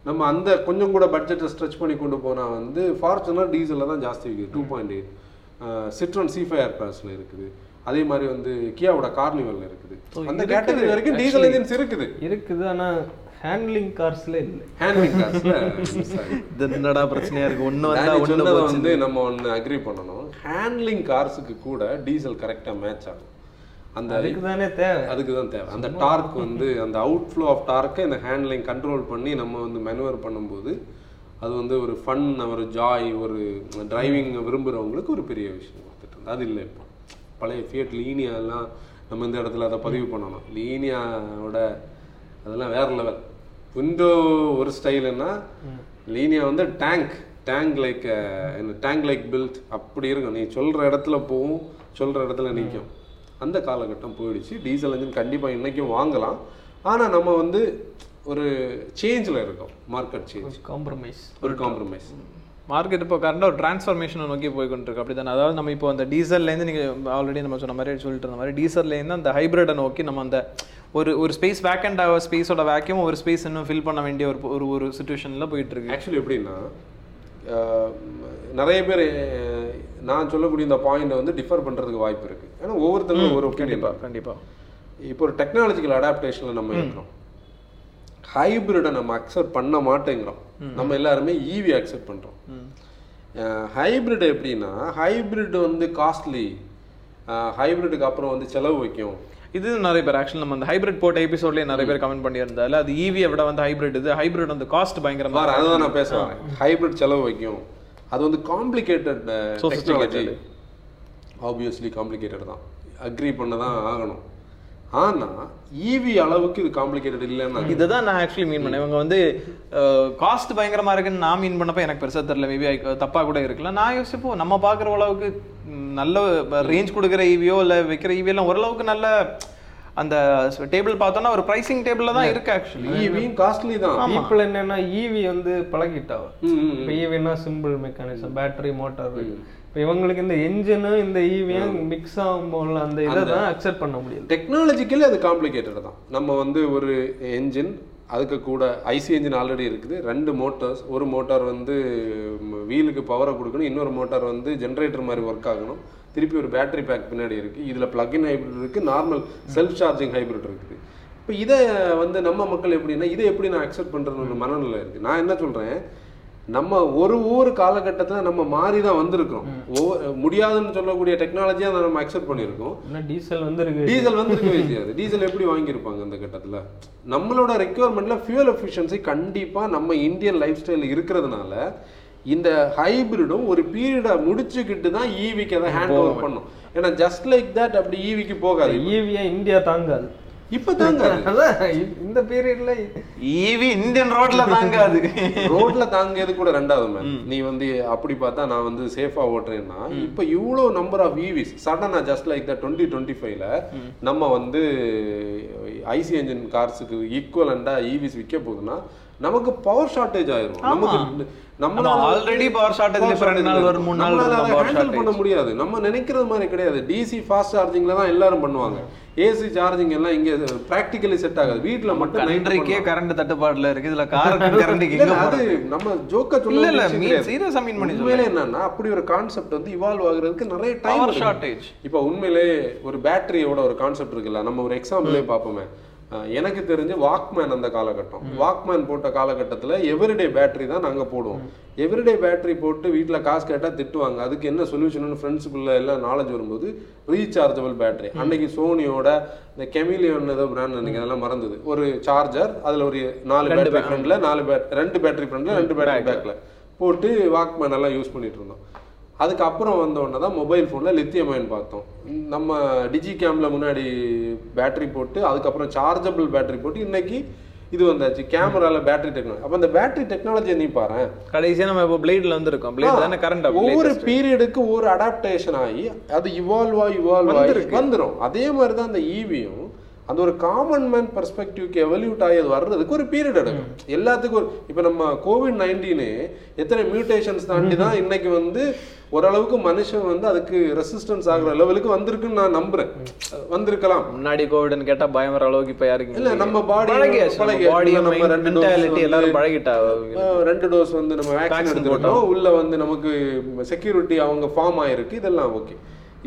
[SPEAKER 2] நம்ம அந்த கொஞ்சம் கூட பட்ஜெட்டை ஸ்ட்ரெச் பண்ணி கொண்டு போனால் வந்து ஃபார்ச்சுனர் டீசலில் தான் ஜாஸ்தி இருக்குது two point eight Citroen C five ஏர்பாஸில் இருக்குது. அதே மாதிரி வந்து கியாவோட கார்னிவலில் இருக்குது. அந்த கேட்டகரி வரைக்கும் டீசல் இன்ஜின்ஸ் இருக்குது.
[SPEAKER 3] இருக்குது ஆனா ஹேண்ட்லிங் கார்ஸ்ல இல்லை.
[SPEAKER 2] ஹேண்ட்லிங் கார்ஸில்
[SPEAKER 1] இது என்னடா பிரச்சனையா இருக்கு? ஒன்று வந்தா ஒன்று
[SPEAKER 2] வந்து நம்ம ஒன்று அக்ரி பண்ணணும். ஹேண்ட்லிங் கார்ஸுக்கு கூட டீசல் கரெக்டாக மேட்ச் ஆகும். அந்த
[SPEAKER 3] அதுக்கு தானே தேவை.
[SPEAKER 2] அதுக்கு தான் தேவை. அந்த டார்க் வந்து அந்த அவுட் ஃப்ளோ ஆஃப் டார்க்கை இந்த ஹேண்ட்லிங் கண்ட்ரோல் பண்ணி நம்ம வந்து மெனுவர் பண்ணும்போது அது வந்து ஒரு ஃபன் ஒரு ஜாய் ஒரு டிரைவிங் விரும்புகிறவங்களுக்கு ஒரு பெரிய விஷயம் கொடுத்துட்டு இருந்தது அது இல்லை இப்போ. பழைய ஃபியட் லீனியா எல்லாம் நம்ம இந்த இடத்துல அதை பதிவு பண்ணணும். லீனியாவோட அதெல்லாம் வேற லெவல் விண்டோ ஒரு ஸ்டைலுன்னா லீனியா வந்து டேங்க் டேங்க் லைக் என்ன டேங்க் லைக் பில்ட் அப்படி இருக்கும். நீ சொல்கிற இடத்துல போகும் சொல்கிற இடத்துல நிற்கும் அந்த காலகட்டம் போயிடுச்சு. டீசல் இன்ஜின் கண்டிப்பாக இன்றைக்கும் வாங்கலாம். ஆனால் நம்ம வந்து ஒரு சேஞ்சில் இருக்கோம். மார்க்கெட் சேஞ்ச்
[SPEAKER 3] காம்ப்ரமைஸ்
[SPEAKER 2] ஒரு காம்ப்ரமைஸ்
[SPEAKER 1] மார்க்கெட் இப்போ கரண்டாக ஒரு டிரான்ஸ்ஃபர்மேஷனை நோக்கி போய் கொண்டிருக்கு அப்படி தானே அதாவது நம்ம இப்போ அந்த டீசல்லேருந்து நீங்கள் ஆல்ரெடி நம்ம சொன்ன மாதிரி சொல்லிட்டு இருந்த மாதிரி டீசல்லேருந்து அந்த ஹைப்ரிட்டை நோக்கி நம்ம அந்த ஒரு ஒரு ஸ்பேஸ் வேக்கண்ட் ஆக ஸ்பேஸோட வேக்யூம் ஒரு ஸ்பேஸ் இன்னும் ஃபில் பண்ண வேண்டிய ஒரு ஒரு ஒரு சுச்சுவேஷனில் போயிட்டு இருக்கு
[SPEAKER 2] ஆக்சுவலி எப்படின்னா நிறைய பேர் நான் சொல்லக்கூடிய இந்த பாயிண்டை வந்து டிஃபர் பண்ணுறதுக்கு வாய்ப்பு இருக்குது ஏன்னா ஒவ்வொருத்தருக்கும் ஒரு
[SPEAKER 1] கண்டிப்பாக கண்டிப்பாக
[SPEAKER 2] இப்போ ஒரு டெக்னாலஜிக்கல் அடாப்டேஷனில் நம்ம இருக்கிறோம். ஹைபிரிடை நம்ம அக்செப்ட் பண்ண மாட்டேங்கிறோம். நம்ம எல்லாருமே ஈவி அக்செப்ட் பண்ணுறோம் ஹைபிரிட் எப்படின்னா ஹைபிரிட் வந்து காஸ்ட்லி ஹைபிரிட்டுக்கு அப்புறம் வந்து செலவு வைக்கும்.
[SPEAKER 1] இது நிறைய பேர் ஆக்சுவலி நம்ம அந்த ஹைபிரிட் போட்ட எபிசோட்லயே நிறைய பேர் கமெண்ட் பண்ணியிருந்தால அது ஈவியை விட வந்து ஹைபிரிட் இது ஹைபிரிட் வந்து காஸ்ட் பயங்கரமா
[SPEAKER 2] பாரு அதுதான் நான் பேச வரேன். ஹைபிரிட் செலவு வைக்கும். அது வந்து காம்ப்ளிகேட்டட் டெக்னாலஜி ஆப்வியஸ்லி காம்ப்ளிகேட்டட் தான். அக்ரி பண்ண தான் ஆகணும். ஆனா ஈவி அளவுக்கு இது காம்ப்ளிகேட்டட் இல்லைன்னா
[SPEAKER 1] இதுதான் நான் ஆக்சுவலி மீன் பண்ணேன். இவங்க வந்து காஸ்ட் பயங்கரமா இருக்குன்னு நான் மீன் பண்ணப்ப எனக்கு பெருசா தெரியல. மேபி தப்பா கூட இருக்கலாம். நான் யோசிப்போ நம்ம பாக்குற அளவுக்கு நல்ல ரேஞ்ச் கொடுக்குற ஈவியோ இல்ல வைக்கிற ஈவி எல்லாம் ஓரளவுக்கு நல்ல அந்த டேபிள் பார்த்தோம்னா ஒரு பிரைசிங் டேபிள்ல தான் இருக்கு ஆக்சுவலி
[SPEAKER 2] ஈவியும் காஸ்ட்லி தான்.
[SPEAKER 3] பீப்புள் என்னன்னா ஈவி வந்து
[SPEAKER 2] ம்,
[SPEAKER 3] இப்போ ஈவினா சிம்பிள் மெக்கானிசம் பேட்டரி மோட்டார் இப்போ இவங்களுக்கு இந்த என்ஜினும் இந்த ஈவியும் மிக்ஸ் ஆகும் போல அந்த இதை தான் அக்செப்ட் பண்ண முடியல
[SPEAKER 2] டெக்னாலஜிக்கலி அது காம்ப்ளிகேட்டட் தான். நம்ம வந்து ஒரு என்ஜின் அதுக்கு கூட ஐசி என்ஜின் ஆல்ரெடி இருக்குது. ரெண்டு மோட்டார்ஸ் ஒரு மோட்டார் வந்து வீலுக்கு பவரை கொடுக்கணும். இன்னொரு மோட்டார் வந்து ஜென்ரேட்டர் மாதிரி ஒர்க் ஆகணும். திருப்பி ஒரு பேட்டரி பேக் பின்னாடி இருக்குது இதில் பிளக்இன் ஹைப்ரிட் இருக்குது நார்மல் செல்ஃப் சார்ஜிங் ஹைப்ரிட் இருக்குது. இப்போ இதை வந்து நம்ம மக்கள் எப்படின்னா இதை எப்படி நான் அக்செப்ட் பண்ணுறேன்னு ஒரு மனநிலை இருக்குது நான் என்ன சொல்கிறேன் நம்ம ஒரு ஊர் காலகட்டத்தில் நம்ம மாறி தான் வந்திருக்கிறோம் ஒவ்வொரு முடியாதுன்னு சொல்லக்கூடிய டெக்னாலஜியாக அதை நம்ம அக்செப்ட் பண்ணியிருக்கோம்
[SPEAKER 3] டீசல் வந்துருக்கு.
[SPEAKER 2] டீசல் வந்து இருக்கவே செய்யாது. டீசல் எப்படி வாங்கியிருப்பாங்க இந்த கட்டத்தில்? நம்மளோட ரெக்யர்மெண்ட்ல ஃபியூல் எஃபிஷியன்சி கண்டிப்பாக நம்ம இந்தியன் லைஃப் ஸ்டைல் இருக்கிறதுனால இந்த ஹைபிரிடும் ஒரு பீரியடை முடிச்சுக்கிட்டு தான் ஈவிக்கு அதை ஹேண்ட் ஓவர் பண்ணும். ஏன்னா ஜஸ்ட் லைக் தட் அப்படி ஈவிக்கு போகாது.
[SPEAKER 3] ஈவியா இந்தியா தாங்காது.
[SPEAKER 2] இப்போ தாங்க
[SPEAKER 3] இந்த பீரியட்ல
[SPEAKER 1] ஈவி இந்தியன் ரோட்ல தாங்காது.
[SPEAKER 2] ரோட்ல தாங்கியது கூட ரெண்டாவது மேம் நீ வந்து அப்படி பார்த்தா நான் வந்து சேஃபா ஓட்டுறேன்னா இப்போ இவ்வளோ நம்பர் ஆஃப் ஈவிஸ் சடனா just like the twenty twenty ஃபைவ்ல நம்ம வந்து ஐசி என்ஜின் கார்ஸுக்கு ஈக்குவலண்டா ஈவிஸ் விற்க போகுதுன்னா நமக்கு பவர் ஷார்ட்டேஜ் ஆயிரும். நமக்கு
[SPEAKER 1] நம்ம already power shortage ல இப்ப ரெண்டு நாள் வரும், மூணு நாள்
[SPEAKER 2] ஹேண்டில் பண்ண முடியாது. நம்ம நினைக்கிறது மாதிரி கிடையாது. டிசி ஃபாஸ்ட் சார்ஜிங்ல தான் எல்லாரும் பண்ணுவாங்க. ஏசி சார்ஜிங் எல்லாம் இங்க பிராக்டிகலி செட் ஆகாது. வீட்ல மட்டும்
[SPEAKER 1] கண்ட்ரிக்கே கரண்ட் தட்டுப்பாடுல இருக்கு. இதுல கரண்ட்டுக்கு
[SPEAKER 2] இல்ல,
[SPEAKER 1] எங்க
[SPEAKER 2] அது? நம்ம ஜோக்க
[SPEAKER 1] இல்ல இல்ல
[SPEAKER 2] சொல்ல
[SPEAKER 1] மீன் சீரியஸா மீன் பண்ணி
[SPEAKER 2] உண்மையிலே என்னன்னா அப்படி ஒரு கான்செப்ட் வந்து இவால்வ் ஆகுறதுக்கு நிறைய டைம்
[SPEAKER 1] பவர் ஷார்ட்டேஜ்
[SPEAKER 2] இப்போ உண்மையிலே ஒரு பேட்டரியோட ஒரு கான்செப்ட் இருக்குல்ல நம்ம ஒரு எக்ஸாம்பிளே பார்ப்போமே. எனக்கு தெரிஞ்சு வாக்மேன் அந்த காலகட்டம். வாக்மேன் போட்ட காலகட்டத்துல எவ்ரிடே பேட்டரி தான் நாங்க போடுவோம். எவ்ரிடே பேட்டரி போட்டு வீட்ல காசு கேட்டா திட்டுவாங்க. அதுக்கு என்ன சொல்யூஷன் ஃப்ரெண்ட்ஸுக்குள்ள எல்லாம் நாலேஜ் வரும்போது ரீசார்ஜபிள் பேட்டரி அன்னைக்கு சோனியோட இந்த கெமிலியன் ஏதோ பிராண்ட் எனக்கு அதெல்லாம் மறந்தது. ஒரு சார்ஜர் அதுல ஒரு நாலு பேட்டரி ஃப்ரண்ட்ல நாலு பேட் ரெண்டு பேட்டரி ஃப்ரண்ட்ல ரெண்டு பேட்டரி பேக்ல போட்டு வாக்மேன் எல்லாம் யூஸ் பண்ணிட்டு இருந்தோம். அதுக்கப்புறம் வந்த உடனே தான் மொபைல் ஃபோனில் லித்தியம் அயன் பார்த்தோம். நம்ம டிஜி கேம்ல முன்னாடி பேட்டரி போட்டு அதுக்கப்புறம் சார்ஜபிள் பேட்டரி போட்டு இன்னைக்கு இது வந்தாச்சு. கேமரால பேட்டரி டெக்னாலஜி அப்போ அந்த பேட்டரி டெக்னாலஜியை நீ பாரு
[SPEAKER 1] கடைசியா நம்ம இப்போ பிளேட்ல வந்திருக்கோம். பிளேட் தானே கரண்ட்
[SPEAKER 2] ஒவ்வொரு பீரியடுக்கு ஒரு அடாப்டேஷன் ஆகி அது இவால்வ் ஆகி இவால்வ் ஆகி வந்துரும். அதே மாதிரி தான் அந்த ஈவியும் அந்த ஒரு காமன் மேன் பெர்ஸ்பெக்டிவ்க்கு எவல்யூட் ஆகி அது வர்றதுக்கு ஒரு பீரியட் எடுக்கும். எல்லாத்துக்கும் ஒரு இப்போ நம்ம கோவிட் நைன்டீனு எத்தனை மியூட்டேஷன்ஸ் தாண்டி தான் இன்னைக்கு வந்து ஓரளவுக்கு மனுஷன் வந்து அதுக்கு ரெசிஸ்டன்ஸ் ஆகுற லெவலுக்கு வந்திருக்குன்னு நான் நம்புறேன். வந்திருக்கலாம்.
[SPEAKER 1] முன்னாடி கோவிட்னு கேட்டா பயம் வர அளவுக்கு இப்ப யாருக்கு
[SPEAKER 2] இல்ல நம்ம பாடி.
[SPEAKER 1] பாடி
[SPEAKER 2] நம்ம ரெண்டு வந்து-
[SPEAKER 1] எல்லாரும் பழகிட்டா
[SPEAKER 2] ரெண்டு டோஸ் வந்து நம்ம வேக்சின் எடுத்துக்கிட்டோம். உள்ள வந்து நமக்கு செக்யூரிட்டி அவங்க ஃபார்ம் ஆயிருக்கு. இதெல்லாம் ஓகே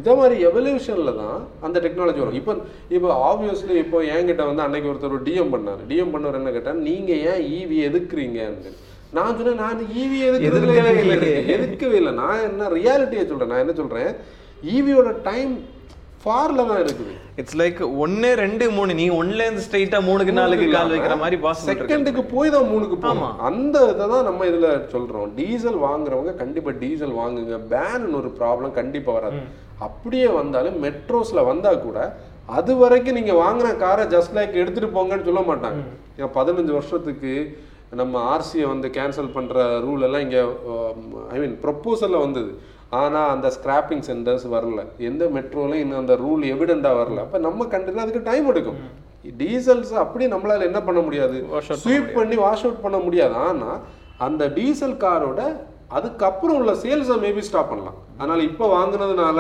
[SPEAKER 2] இதே மாதிரி எவல்யூஷன்ல தான் அந்த டெக்னாலஜி வரும். இப்போ இப்போ ஆப்வியஸ்லி இப்போ என்கிட்ட வந்து அன்னைக்கு ஒருத்தர் ஒரு டிஎம் பண்ணாரு. டிஎம் பண்ணவர் என்ன கேட்டா நீங்க ஏன் ஈவி எதுக்குறீங்கன்னு. நான் சொன்னேன் நான் ஈவி
[SPEAKER 1] எதிர்க்கவே
[SPEAKER 2] இல்லை. எதுக்கவே இல்லை. நான் என்ன ரியாலிட்டியை சொல்றேன். நான் என்ன சொல்றேன்? ஈவியோட டைம் ஃபார்ல தான் இருக்குது.
[SPEAKER 1] இட்ஸ் லைக் ஒன்னு ரெண்டு மூணு. நீ ஒன்னுல இருந்து ஸ்ட்ரைட்டா மூணுக்கு நாலுக்கு கால் வைக்கிற மாதிரி இருக்கு.
[SPEAKER 2] செகண்டுக்கு போய் தான் மூணுக்கு போகும் அந்த இதை தான் நம்ம இதுல சொல்றோம். டீசல் வாங்குறவங்க கண்டிப்பா டீசல் வாங்குங்க. பேன் ஒரு ப்ராப்ளம் கண்டிப்பா வராது. அப்படியே வந்தாலும் மெட்ரோஸ்ல வந்தா கூட அது வரைக்கும் நீங்க வாங்கின காரை ஜஸ்ட் லைக் எடுத்துட்டு போங்கன்னு சொல்ல மாட்டாங்க. ஏன் பதினஞ்சு வருஷத்துக்கு நம்ம ஆர்சியை வந்து கேன்சல் பண்ற ரூல் எல்லாம் இங்க ஐ மீன் ப்ரொப்போசல்ல வந்தது. ஆனா அந்த ஸ்கிராப்பிங் சென்டர்ஸ் வரல. எந்த மெட்ரோலையும் இன்னும் அந்த ரூல் எவிடெண்டா வரல. அப்ப நம்ம கண்ட்ரில அதுக்கு டைம் எடுக்கும். டீசல்ஸ் அப்படி நம்மளால என்ன பண்ண முடியாது? ஸ்வீப் பண்ணி வாஷ் அவுட் பண்ண முடியாது. ஆனா அந்த டீசல் காரோட அதுக்கப்புறம் உள்ள சேல்ஸை மேபி ஸ்டாப் பண்ணலாம். அதனால இப்போ வாங்குனதுனால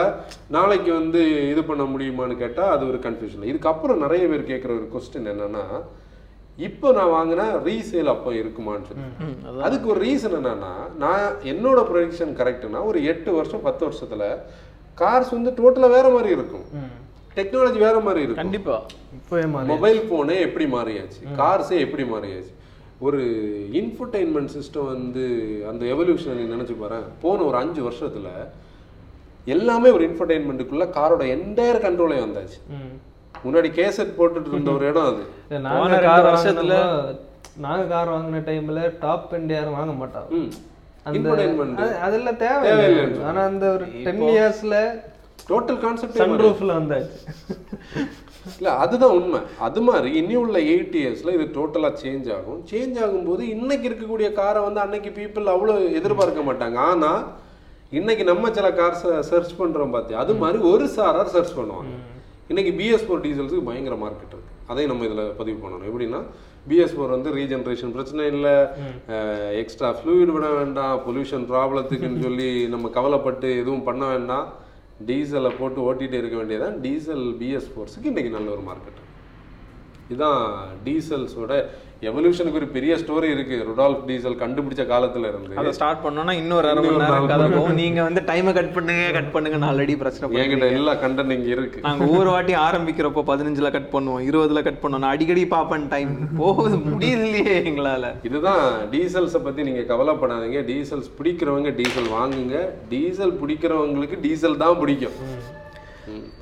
[SPEAKER 2] நாளைக்கு வந்து இது பண்ண முடியுமான்னு கேட்டா அது ஒரு கன்ஃபியூஷன் இதுக்கப்புறம் நிறைய பேர் கேட்குற ஒரு கொஸ்டின் என்னன்னா இப்போ நான் வாங்கினா ரீசேல் அப்போ இருக்குமான்னு சொல்லி. அதுக்கு ஒரு ரீசன் என்னன்னா நான் என்னோட ப்ரொடிக்ஷன் கரெக்ட்னா ஒரு எட்டு வருஷம் பத்து வருஷத்துல கார்ஸ் வந்து டோட்டலா வேற மாதிரி இருக்கும். டெக்னாலஜி வேற மாதிரி இருக்கும்.
[SPEAKER 1] கண்டிப்பா.
[SPEAKER 2] மொபைல் போனே எப்படி மாறியாச்சு? கார்ஸே எப்படி மாறியாச்சு? ஒரு இன்ஃபர்டைன்மெண்ட் சிஸ்டம் வந்து அந்த எவல்யூஷன் நினைச்சு பாரு போன ஒரு அஞ்சு வருஷத்துல எல்லாமே ஒரு இன்ஃபர்டைன்மெண்ட்டுக்குள்ள காரோட என்டையர் கண்ட்ரோலே வந்தாச்சு.
[SPEAKER 3] ம்.
[SPEAKER 2] முன்னாடி கேசட் போட்டுட்டு இருந்த ஒரு இடம் அது.
[SPEAKER 1] வருஷத்துல-
[SPEAKER 3] நாங்க கார் வாங்கின டைம்ல டாப் எண்ட் யாரும் வாங்க மாட்டாங்க
[SPEAKER 2] ம்.
[SPEAKER 3] அந்த
[SPEAKER 2] இன்ஃபர்டைன்மெண்ட்
[SPEAKER 3] அது- அதெல்லாம் தேவை
[SPEAKER 2] தேவையில்லை.
[SPEAKER 3] ஆனா அந்த ஒரு டென் இயர்ஸ்ல
[SPEAKER 2] டோட்டல் கான்செப்ட்
[SPEAKER 3] சன் ரூஃப்ல வந்தாச்சு.
[SPEAKER 2] இல்ல அதுதான் உண்மை. அது மாதிரி இனி உள்ள எயிட் இயர்ஸ்ல இது டோட்டலா சேஞ்ச் ஆகும். சேஞ்ச் ஆகும்போது இன்னைக்கு இருக்கக்கூடிய காரை வந்து அன்னைக்கு பீப்புள் அவ்வளோ எதிர்பார்க்க மாட்டாங்க. ஆனா இன்னைக்கு நம்ம சில கார்ஸை சர்ச் பண்றோம் பார்த்தியா அது மாதிரி ஒரு சாரார் சர்ச் பண்ணுவாங்க. இன்னைக்கு பிஎஸ் ஃபோர் டீசல்ஸுக்கு பயங்கர மார்க்கெட் இருக்கு. அதையும் நம்ம இதுல பதிவு பண்ணணும். எப்படின்னா பிஎஸ் ஃபோர் வந்து ரீஜென்ரேஷன் பிரச்சனை இல்லை. எக்ஸ்ட்ரா ஃப்ளூயிட் விட வேண்டாம். பொல்யூஷன் ப்ராப்ளத்துக்குன்னு சொல்லி நம்ம கவலைப்பட்டு எதுவும் பண்ண வேண்டாம். டீசலை போட்டு ஓட்டிகிட்டே இருக்க வேண்டியதான் டீசல் பிஎஸ் ஃபோர்ஸுக்கு இன்னைக்கு நல்ல ஒரு மார்க்கெட் இதுதான் டீசல்ஸோட எவல்யூஷனுக்கு ஒரு பெரிய ஸ்டோரி இருக்கு. ருடால்ஃப் டீசல் கண்டுபிடிச்ச காலத்துல இருந்து.
[SPEAKER 1] அதை ஸ்டார்ட் பண்ணோம்னா இன்னொரு அரை மணி நேரம் கதை போகும். நீங்க வந்து டைமை கட் பண்ணுங்க கட் பண்ணுங்க ஆல்ரெடி பிரச்சனை
[SPEAKER 2] என்கிட்ட எல்லா கண்டென்ட் இங்க இருக்கு.
[SPEAKER 1] நாங்க ஒவ்வொரு வாட்டி ஆரம்பிக்கிறப்போ பதினஞ்சுல கட் பண்ணுவோம் இருபதுல கட் பண்ணுவோம். நான் அடிக்கடி பார்ப்பேன் டைம் போகுது முடியலையே எங்களால.
[SPEAKER 2] இதுதான் டீசல்ஸை பத்தி நீங்க கவலைப்படாதீங்க. டீசல்ஸ் பிடிக்கிறவங்க டீசல் வாங்குங்க. டீசல் பிடிக்கிறவங்களுக்கு டீசல் தான் பிடிக்கும்.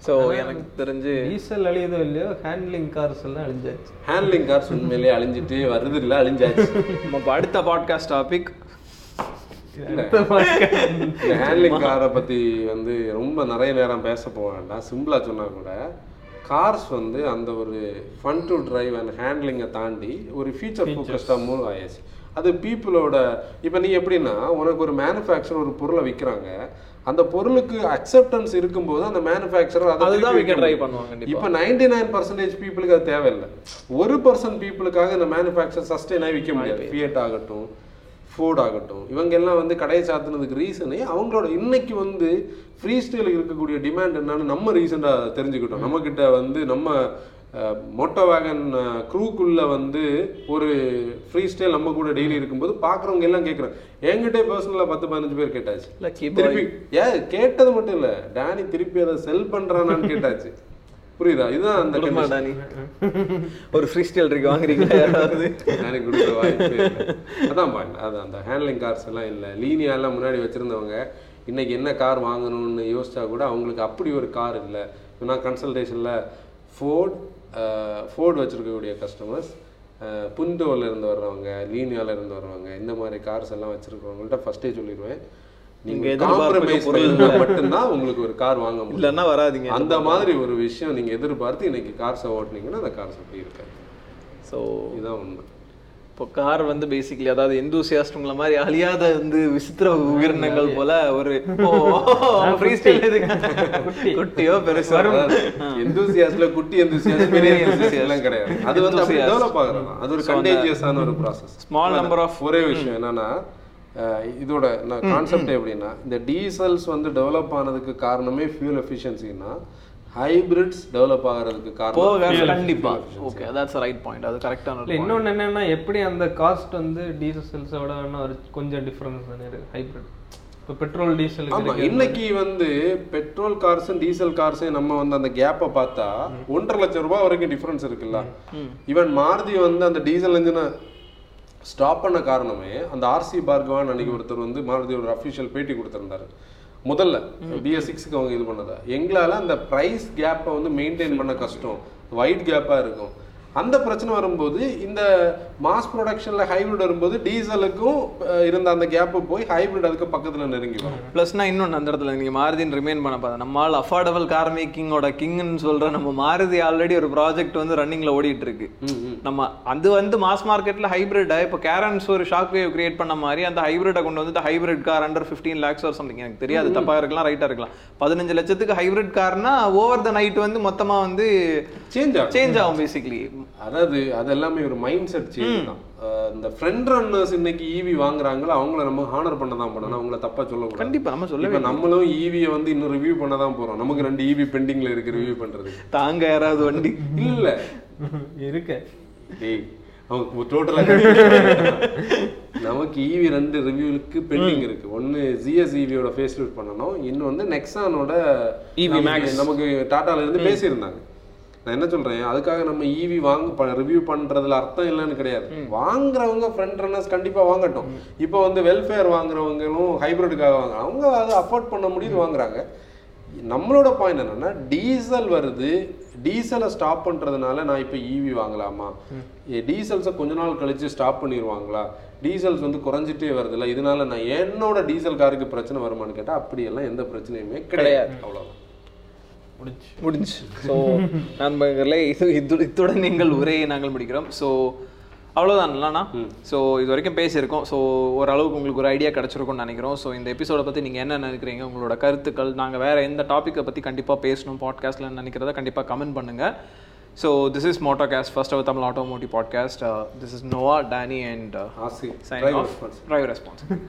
[SPEAKER 1] ஸோ எனக்கு தெரிஞ்சு
[SPEAKER 3] டீசல் அழியுதோ இல்லையோ ஹேண்ட்லிங் கார்ஸ் எல்லாம் அழிஞ்சாச்சு.
[SPEAKER 2] ஹேண்ட்லிங் கார்ஸ் உண்மையிலேயே அழிஞ்சிட்டு வருது இல்ல அழிஞ்சாச்சு.
[SPEAKER 1] நம்ம அடுத்த பாட்காஸ்ட் டாபிக்
[SPEAKER 2] ஹேண்ட்லிங் காரை பத்தி வந்து ரொம்ப நிறைய நேரம் பேச போக வேண்டாம். சிம்பிளா சொன்னா கூட கார்ஸ் வந்து அந்த ஒரு ஃபன் டு டிரைவ் அண்ட் ஹேண்ட்லிங்கை தாண்டி ஒரு ஃபீச்சர் ஃபோக்கஸ்டாக மூவ் ஆயாச்சு. அது பீப்புளோட இப்போ நீ எப்படின்னா உனக்கு ஒரு மேனுஃபேக்சர் ஒரு பொருளை விற்கிறாங்க அந்த பொருளுக்கு அக்செப்டன்ஸ் இருக்கும்போது அந்த மேனுஃபேக்சரர் அதை
[SPEAKER 1] அதுதான் ட்ரை. பண்ணுவாங்க
[SPEAKER 2] இப்போ நைன்டி நைன் பர்சன்டேஜ் பீப்புளுக்கு அது தேவையில்லை. ஒரு பர்சன்ட் பீப்புளுக்காக இந்த மேனுஃபேக்சர் சஸ்டெயினாக விற்க முடியாது. ஃபியட் ஆகட்டும் ஃபோர்ட் ஆகட்டும் இவங்க எல்லாம் வந்து கடையை சாத்துனதுக்கு ரீசனே அவங்களோட இன்னைக்கு வந்து ஃப்ரீ ஸ்டைலுக்கு இருக்கக்கூடிய டிமாண்ட் என்னன்னு நம்ம ரீசெண்டாக தெரிஞ்சுக்கிட்டோம். நம்மக்கிட்ட வந்து நம்ம மோட்டோ வேகன் க்ரூக்குள்ள வந்து ஒரு ஃப்ரீ ஸ்டைல் நம்ம கூட டெய்லி இருக்கும்போது பார்க்குறவங்க எல்லாம் கேட்குறாங்க என்கிட்டே பர்சனலாக பத்து பதினஞ்சு பேர் கேட்டாச்சு. திருப்பி ஏ கேட்டது மட்டும் இல்லை. டேனி திருப்பி அதை செல் பண்ணுறானான்னு கேட்டாச்சு. புரியுதா? இதுதான் அந்த
[SPEAKER 1] குடும்பம். டானி. ஒரு ஃப்ரீ ஸ்டைல் இருக்கு வாங்குறீங்களா? யாராவது?
[SPEAKER 2] கொடுக்குற வாய்ப்பே. அதான் பாருங்க அது அந்த ஹேண்ட்லிங் கார்ஸ் எல்லாம் இல்லை. லீனியா எல்லாம் முன்னாடி வச்சிருந்தவங்க இன்னைக்கு என்ன கார் வாங்கணும்னு யோசிச்சா கூட அவங்களுக்கு அப்படி ஒரு கார் இல்லை. நான் கன்சல்டேஷனில் ஃபோர்ட் ஃபோர்ட் வச்சிருக்கக்கூடிய கஸ்டமர்ஸ் புண்டோவில் இருந்து வர்றவங்க லீனியால இருந்து வர்றவங்க இந்த மாதிரி கார்ஸ் எல்லாம் வச்சிருக்கவங்கள்ட்ட ஃபர்ஸ்டே சொல்லிடுவேன்.
[SPEAKER 1] நீங்க
[SPEAKER 2] நீங்க
[SPEAKER 1] எதிர்பார்க்கிற
[SPEAKER 2] காம்ப்ரமைஸ் இருந்தா மட்டும்தான் உங்களுக்கு ஒரு கார் வாங்க முடியும்.
[SPEAKER 1] இல்லைன்னா வராதீங்க.
[SPEAKER 2] அந்த மாதிரி ஒரு விஷயம் நீங்க எதிர்பார்த்து இன்னைக்கு கார்ஸை ஓட்டுனீங்கன்னா அந்த கார்ஸ் அப்படி இருக்காது.
[SPEAKER 1] ஸோ
[SPEAKER 2] இதுதான் உண்மை.
[SPEAKER 1] இப்போ கார் வந்து பேசிக்கலி அதாவது எந்தூசியாஸ்டுங்கள மாதிரி அழியாத வந்து விசித்திர உயிரினங்கள் போல ஒரு ஃப்ரீ ஸ்டைல் இது. குட்டியோ பெருசோ?
[SPEAKER 2] எந்தூசியாஸ்ல குட்டி எந்தூசியாஸ் பெரிய எல்லாம் கிடையாது. அது வந்து அப்படி. டெவலப் ஆகுறது அது ஒரு கண்டேஜியஸான ஒரு ப்ராசஸ்
[SPEAKER 1] ஸ்மால் நம்பர் ஆஃப்
[SPEAKER 2] ஒரே விஷயம் என்னன்னா இதோட கான்செப்ட் எப்படின்னா இந்த டீசல்ஸ் வந்து டெவலப் ஆனதுக்கு காரணமே ஃபியூல் எஃபிஷியன்சின்னா ஹைபிரிட்ஸ் டெவலப் ஆகிறதுக்கு காரணம்
[SPEAKER 1] கண்டிப்பா. ஓகே தட்ஸ் ரைட் பாயிண்ட் அது கரெக்டான
[SPEAKER 3] இன்னொன்று என்னன்னா எப்படி அந்த காஸ்ட் வந்து டீசல் செல்ஸோட வேணா ஒரு கொஞ்சம் டிஃப்ரென்ஸ் தானே இருக்கு. ஹைப்ரிட் இப்போ பெட்ரோல் டீசலுக்கு
[SPEAKER 2] இன்னைக்கு வந்து பெட்ரோல் கார்ஸும் டீசல் கார்ஸையும் நம்ம வந்து அந்த கேப்பை பார்த்தா ஒன்றரை லட்சம் ரூபாய் வரைக்கும் டிஃபரன்ஸ் இருக்குல்ல. ஈவன் மாருதி வந்து அந்த டீசல் இன்ஜினை ஸ்டாப் பண்ண காரணமே அந்த ஆர்சி பார்கவான் அன்னைக்கு ஒருத்தர் வந்து மாருதியோட அஃபிஷியல் பேட்டி கொடுத்திருந்தாரு. முதல்ல பிஎஸ் சிக்ஸுக்கு அவங்க இது பண்ணதா? எங்களால் அந்த ப்ரைஸ் கேப்பை வந்து மெயின்டைன் பண்ண கஷ்டம். ஒயிட் கேப்பாக இருக்கும். அந்த பிரச்சனை வரும்போது இந்த மாஸ் ப்ரொடக்ஷன்ல ஹைபிரிட் வரும்போது டீசலுக்கும் இருந்த அந்த கேப்பு போய் ஹைபிரிட் அதுக்கு பக்கத்துல நெருங்கி வரும்.
[SPEAKER 1] ப்ளஸ்னா இன்னொன்று அந்த இடத்துல நீங்கள் மாருதின்னு ரிமைன் பண்ண பார்த்தா நம்மால் அஃபோர்டபுள் கார் மேக்கிங்கோட கிங்னு சொல்கிற நம்ம மாருதி ஆல்ரெடி ஒரு ப்ராஜெக்ட் வந்து ரன்னிங்கில் ஓடிட்டு இருக்கு நம்ம அது வந்து மாஸ் மார்க்கெட்டில் ஹைப்ரிட்டை இப்போ கேரன்ஸ் ஒரு ஷாக் வேவ் கிரியேட் பண்ண மாதிரி அந்த ஹைப்ரிட்டை கொண்டு வந்துட்டு hybrid car under fifteen lakhs ஒரு சம்திங் எனக்கு தெரியாது தப்பாக இருக்கலாம் ரைட்டாக இருக்கலாம். பதினஞ்சு லட்சத்துக்கு ஹைப்ரிட் கார்னா ஓவர் த நைட் வந்து மொத்தமாக வந்து
[SPEAKER 2] சேஞ்ச் ஆகும்.
[SPEAKER 1] சேஞ்ச் ஆகும் பேசிக்லி
[SPEAKER 2] அதாவது அது எல்லாமே ஒரு மைண்ட் செட் சேஞ்ச் தான். இந்த ஃப்ரெண்ட் ரன்னர்ஸ் இன்னைக்கு ஈவி வாங்குறாங்களோ அவங்கள நம்ம ஹானர் பண்ண தான் பண்ணணும் அவங்கள தப்பா சொல்லக்கூடாது.
[SPEAKER 1] கண்டிப்பா நம்ம சொல்ல
[SPEAKER 2] இப்ப நம்மளும் ஈவியை வந்து இன்னும் ரிவ்யூ பண்ண தான் போறோம். நமக்கு ரெண்டு ஈவி பெண்டிங்ல இருக்கு ரிவ்யூ பண்றது.
[SPEAKER 1] தாங்க யாராவது வண்டி.
[SPEAKER 2] இல்ல.
[SPEAKER 3] இருக்கு.
[SPEAKER 2] டேய் அவங்க டோட்டலா நமக்கு ஈவி ரெண்டு ரிவ்யூலுக்கு பெண்டிங் இருக்கு. ஒன்னு ஜிஎஸ் ஈவியோட ஃபேஸ் லிஃப்ட் பண்ணணும். இன்னொன்னு நெக்ஸானோட
[SPEAKER 1] EV Max.
[SPEAKER 2] நமக்கு- நமக்கு டாட்டால இருந்து பேசியிருந்தாங்க. நான் என்ன சொல்றேன்? அதுக்காக நம்ம ஈவி வாங்க ரிவ்யூ பண்றதுல அர்த்தம் இல்லைன்னு கிடையாது. வாங்குறவங்க ஃப்ரண்ட் ரன்னர்ஸ் கண்டிப்பா வாங்கட்டும். இப்போ வந்து வெல்ஃபேர் வாங்குறவங்களும் ஹைபிரிடுக்காக வாங்க அவங்க அதை அஃபோர்ட் பண்ண முடியுது வாங்குறாங்க. நம்மளோட பாயிண்ட் என்னன்னா டீசல் வருது. டீசலை ஸ்டாப் பண்றதுனால நான் இப்போ ஈவி வாங்கலாமா? டீசல்ஸை கொஞ்ச நாள் கழிச்சு ஸ்டாப் பண்ணிடுவாங்களா டீசல்ஸ் வந்து குறைஞ்சிட்டே வருதுல்ல இதனால நான் என்னோட டீசல் காருக்கு பிரச்சனை வருமான்னு கேட்டா அப்படியெல்லாம் எந்த பிரச்சனையுமே கிடையாது. அவ்வளவுதான்.
[SPEAKER 3] முடிச்சு
[SPEAKER 1] முடிஞ்சு ஸோ நண்பர்களே இது இது இத்துடன் நீங்கள் உரையை நாங்கள் முடிக்கிறோம். ஸோ அவ்வளோதான் இல்லைண்ணா? ஸோ இது வரைக்கும் பேசியிருக்கோம். ஸோ ஓரளவுக்கு உங்களுக்கு ஒரு ஐடியா கிடச்சிருக்கும்னு நினைக்கிறோம். ஸோ இந்த எபிசோட பற்றி நீங்கள் என்ன நினைக்கிறீங்க? உங்களோட கருத்துக்கள் நாங்கள் வேறு எந்த டாப்பிக்கை பற்றி கண்டிப்பாக பேசணும் பாட்காஸ்ட்டில் நினைக்கிறத கண்டிப்பாக கமெண்ட் பண்ணுங்கள் so this is Motocast first our Tamil automotive podcast this is Nova Danny and
[SPEAKER 2] ஆசி
[SPEAKER 1] சைன்
[SPEAKER 2] Drive
[SPEAKER 1] of
[SPEAKER 2] response.
[SPEAKER 1] Drive response